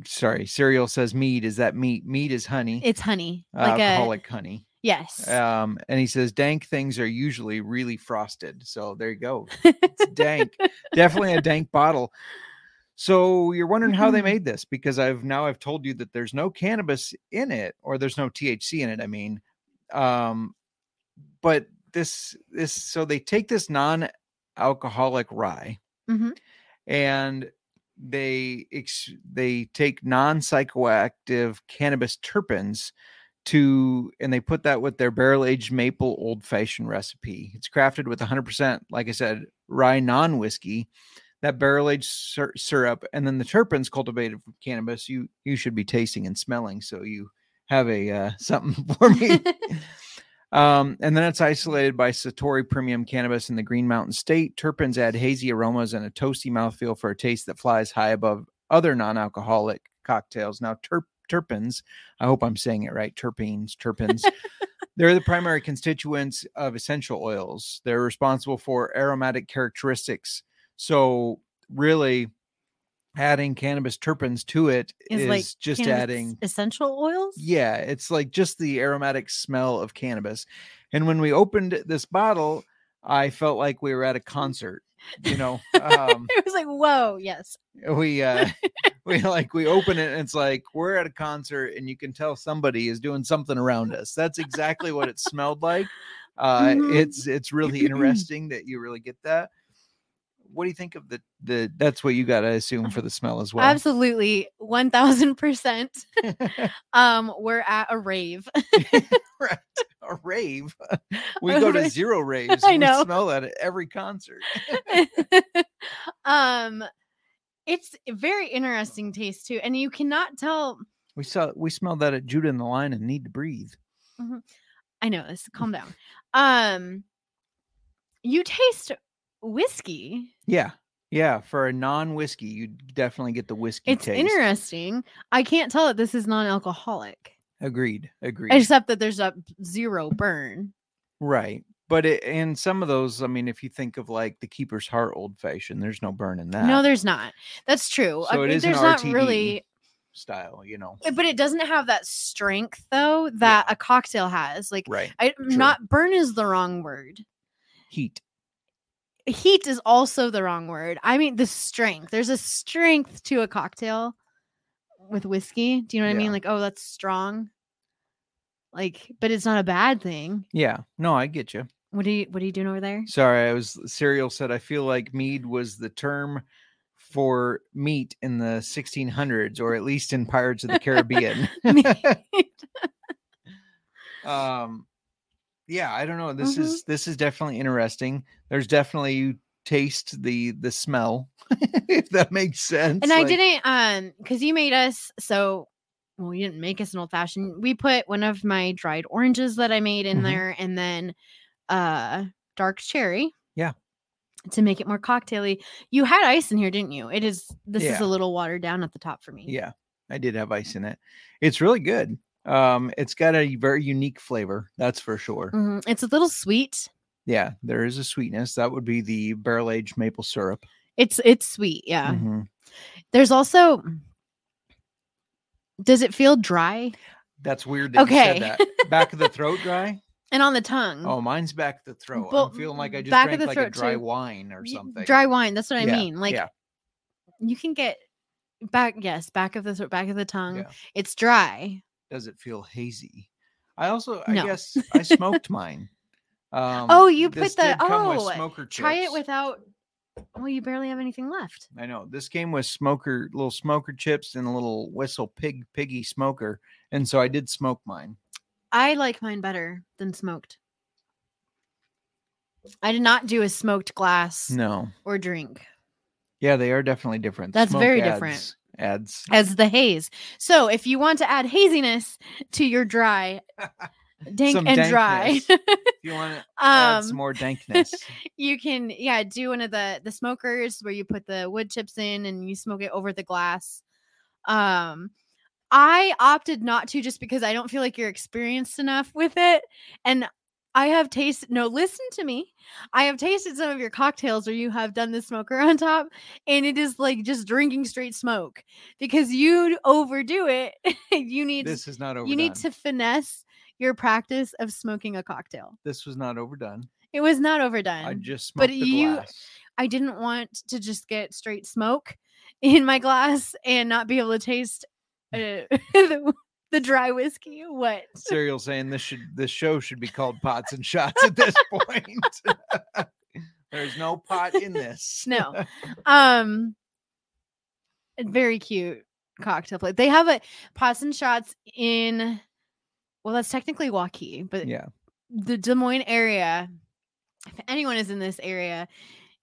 sorry, Serial says mead. Is that meat? meat is honey. It's honey. Like a alcoholic honey. Yes. Um, and he says dank things are usually really frosted. So there you go. It's dank. (laughs) Definitely a dank bottle. So you're wondering how they Mhm. made this because I've now I've told you that there's no cannabis in it or there's no THC in it. I mean, um, but this this so they take this non-alcoholic rye Mhm. and they ex- they take non-psychoactive cannabis terpenes to and they put that with their barrel aged maple old fashioned recipe. It's crafted with 100%, like I said, rye non whiskey, that barrel aged syr- syrup, and then the terpenes cultivated from cannabis. You you should be tasting and smelling, so you have a uh, (laughs) something for me. (laughs) Um, and then it's isolated by Satori Premium Cannabis in the Green Mountain State. Terpenes add hazy aromas and a toasty mouthfeel for a taste that flies high above other non-alcoholic cocktails. Now, terp- terpenes, I hope I'm saying it right, terpenes, terpenes. (laughs) They're the primary constituents of essential oils. They're responsible for aromatic characteristics. So, really, adding cannabis terpenes to it Is is, like just adding essential oils. yeah, it's like just the aromatic smell of cannabis. And when we opened this bottle, I felt like we were at a concert. You know, (laughs) um, it was like, whoa, yes. we uh, (laughs) (laughs) we like we open it and it's like we're at a concert and you can tell somebody is doing something around us. That's exactly what it smelled like. Uh, Mhm. It's it's really (laughs) interesting that you really get that. What do you think of the the? That's what you got to assume for the smell as well. Absolutely, one thousand percent. (laughs) Um, we're at a rave. right. A rave. We go to zero raves. I know. Smell that at every concert. um, it's a very interesting taste too, and you cannot tell. We saw we smelled that at Judah in the line and need to breathe. I know this. Calm down. Um, you taste whiskey. Yeah. Yeah. For a non whiskey, you definitely get the whiskey It's taste. interesting. I can't tell that this is non-alcoholic, Agreed. Agreed. except that there's a zero burn. right. But it, in some of those, I mean, if you think of like the Keeper's Heart old fashioned, there's no burn in that. No, there's not. That's true. So I it mean, is an there's not RTD. really. style, you know. Uh, But it doesn't have that strength though that a cocktail has. Like Right. I True. not burn is the wrong word. Heat. Heat is also the wrong word. I mean the strength. There's a strength to a cocktail with whiskey. Do you know what I mean? Like, oh, that's strong. Like, but it's not a bad thing. Yeah. No, I get you. What are you what are you doing over there? Sorry, I was Serial said I feel like mead was the term for meat in the 1600s or at least in Pirates of the Caribbean. (laughs) (laughs) um yeah, I don't know. This Mhm. is this is definitely interesting. There's definitely you taste the the smell (laughs) if that makes sense. and I didn't um because you made us so well you didn't make us an old fashioned. We put one of my dried oranges that I made in Mhm. there and then uh dark cherry. Yeah. To make it more cocktaily. You had ice in here, didn't you? It is this is a little watered down at the top for me. Yeah, I did have ice in it. It's really good. Um, it's got a very unique flavor, that's for sure. Mhm. It's a little sweet. Yeah, there is a sweetness. That would be the barrel aged maple syrup. It's it's sweet, yeah. Mhm. There's also does it feel dry That's weird that Okay. you said that. Back of the throat dry? And on the tongue? Oh, mine's back the throat. Well, I'm feeling like I just back of drank the like a dry too. wine or something. Dry wine. That's what I Yeah, mean. Like yeah, you can get back. Yes, back of the throat, back of the tongue. Yeah. It's dry. does it feel hazy? I also, I No. guess, I smoked mine. Um, Oh, you this put the- did come with oh, smoker Try it chips. without. Well, you barely have anything left. I know this came with smoker, little smoker chips and a little whistle pig piggy smoker, and so I did smoke mine. I like mine better than smoked. I did not do a smoked glass No, or drink yeah, they are definitely different. That's Smoke very adds- different. Adds as the haze. So if you want to add haziness to your dry, (laughs) dank and dry, dankness. if you want to (laughs) add um, some more (laughs) dankness. you can yeah do one of the the smokers where you put the wood chips in and you smoke it over the glass um i opted not to just because i don't feel like you're experienced enough with it and i have tasted no listen to me i have tasted some of your cocktails where you have done the smoker (laughs) on top and it is like just drinking straight smoke because you overdo it (laughs) you need this is not overdone. you need to finesse your practice of smoking a cocktail This was not overdone. it was not overdone I just but smoked the you- glass. I didn't want to just get straight smoke in my glass and not be able to taste uh, (laughs) the, the dry whiskey. What? (laughs) Serial saying this should this show should be called Pots and Shots at this (laughs) point. There's no pot in this. No. Um, very cute cocktail plate. They have a pots and shots in. Well, that's technically Waukee, but Yeah. the Des Moines area. If anyone is in this area,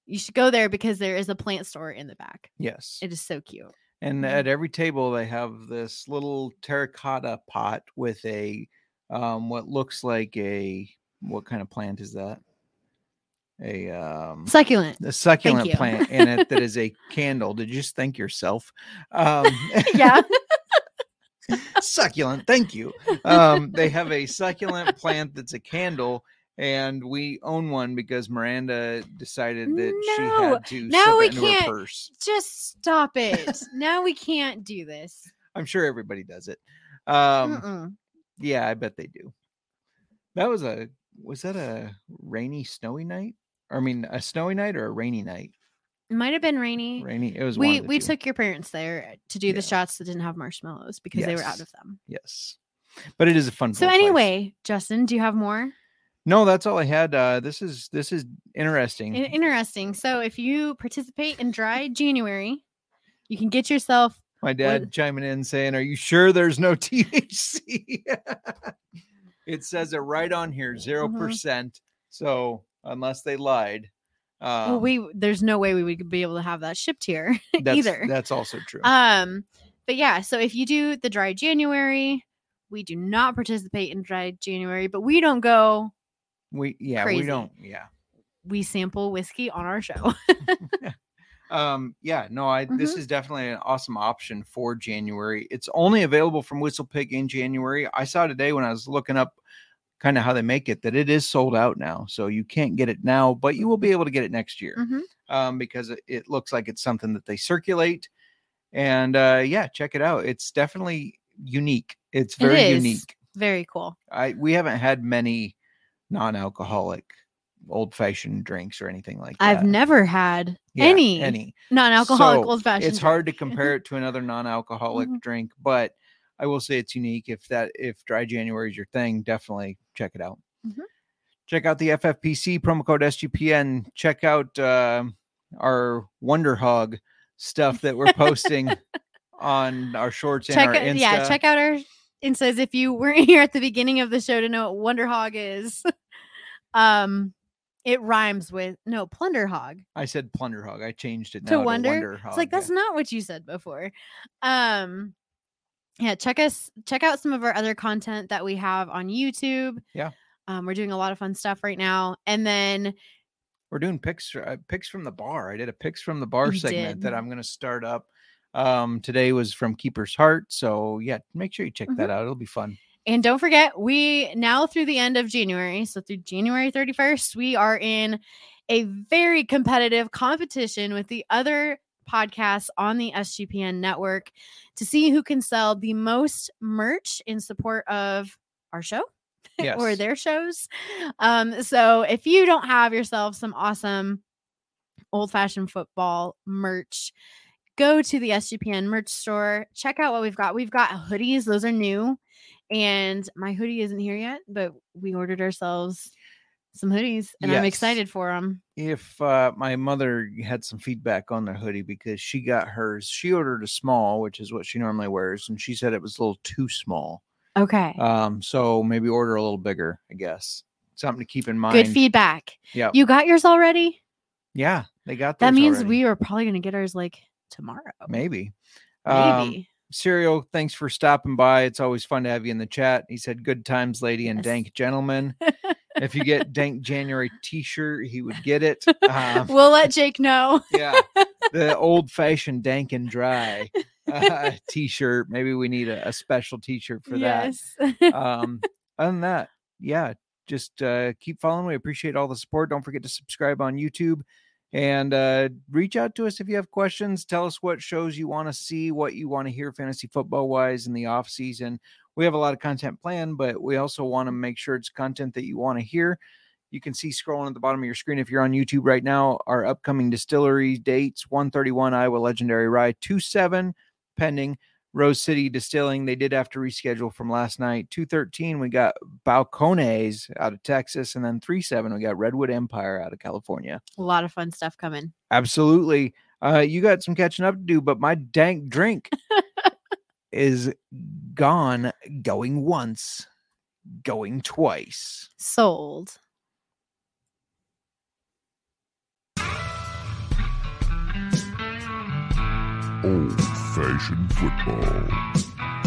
you should go there because there is a plant store in the back. Yes. It is so cute. And Mhm. at every table they have this little terracotta pot with a um what looks like a what kind of plant is that? A um Succulent. a succulent plant in it that is (laughs) a candle. Did you just thank yourself? Um Yeah. (laughs) succulent. Thank you. Um, they have a succulent plant that's a candle, and we own one because Miranda decided that she had to now we can't- her purse. Just stop it. now we can't do this. I'm sure everybody does it. Um, Mm-mm. yeah, I bet they do. That was a was that a rainy, snowy night? Or, I mean, a snowy night or a rainy night? It might have been rainy. Rainy. It was. We we two. took your parents there to do the shots that didn't have marshmallows because they were out of them. Yes, but it is a fun. So little place. anyway, Justin, do you have more? No, that's all I had. Uh, this is this is interesting. In- interesting. So if you participate in dry January, you can get yourself My dad chiming in saying, "Are you sure there's no (laughs) THC?" (laughs) it says it right on here, 0 Mhm. percent. So unless they lied, um, well, we there's no way we would be able to have that shipped here (laughs) that's, either. That's also true. Um, but yeah, so if you do the dry January, we do not participate in dry January, but we don't go. We yeah, crazy. we don't. Yeah, We sample whiskey on our show. (laughs) (laughs) um, yeah. No, I this Mm-hmm. is definitely an awesome option for January. It's only available from WhistlePig in January. I saw today when I was looking up kind of how they make it that it is sold out now, so you can't get it now, but you will be able to get it next year. Mhm. um, because it, it looks like it's something that they circulate And uh, yeah, check it out. It's definitely unique. It's very unique. Very cool. I we haven't had many non-alcoholic old fashioned drinks or anything like that. I've never had Yeah, any, any. non-alcoholic So, old fashioned. It's hard to compare it to another non-alcoholic Mhm. drink, but I will say it's unique. If that if dry January is your thing, definitely check it out. Mhm. Check out the FFPC promo code SGPN. Check out uh, our Wonder Hog stuff that we're posting (laughs) on our shorts and check our out, Insta. yeah, check out our instas if you weren't (laughs) here at the beginning of the show to know what Wonder Hog is. Um, it rhymes with no Plunder Hog. I said Plunder Hog. I changed it To now Wonder? Wonder Hog. It's like that's not what you said before. Um yeah, check us check out some of our other content that we have on YouTube. Yeah. Um, we're doing a lot of fun stuff right now. And then we're doing picks uh, picks from the bar. I did a picks from the bar segment that. I'm going to start up. Um, today was from Keeper's Heart, so yeah, make sure you check Mm-hmm. that out. It'll be fun. And don't forget, we now through the end of January, so through January 31st, we are in a very competitive competition with the other podcasts on the SGPN network to see who can sell the most merch in support of our show (laughs) Yes. or their shows. Um, so if you don't have yourself some awesome old fashioned football merch, go to the SGPN merch store, check out what we've got. We've got hoodies, those are new. And my hoodie isn't here yet, but we ordered ourselves some hoodies and I'm excited for them. if uh, my mother had some feedback on the hoodie because she got hers, she ordered a small, which is what she normally wears, and she said it was a little too small. Okay. Um, so maybe order a little bigger, I guess. Something to keep in mind. Good feedback. Yeah, You got yours already? yeah, they got That means already. we are probably going to get ours like tomorrow. maybe. Maybe. Um, Serial, thanks for stopping by. It's always fun to have you in the chat. He said, "Good times, lady and Yes. dank gentleman." if you get dank January T-shirt, he would get it. (laughs) Um, we'll let Jake know. yeah, the (laughs) old-fashioned dank and dry uh, T-shirt. Maybe we need a, a special T-shirt for that. yes. Um, (laughs) other than that, yeah, just uh, keep following. We appreciate all the support. Don't forget to subscribe on YouTube and uh, reach out to us if you have questions. Tell us what shows you want to see, what you want to hear fantasy football wise in the off season. We have a lot of content planned, but we also want to make sure it's content that you want to hear. You can see scrolling at the bottom of your screen if you're on YouTube right now our upcoming distillery dates 131 Iowa Legendary Rye 27 pending. Rose City Distilling, they did have to reschedule from last night. 213, we got Balcones out of Texas. And then 37, we got Redwood Empire out of California. a lot of fun stuff coming. Absolutely. Uh, you got some catching up to do, but my dank drink (laughs) is gone, going once, going twice. Sold. Old fashioned football.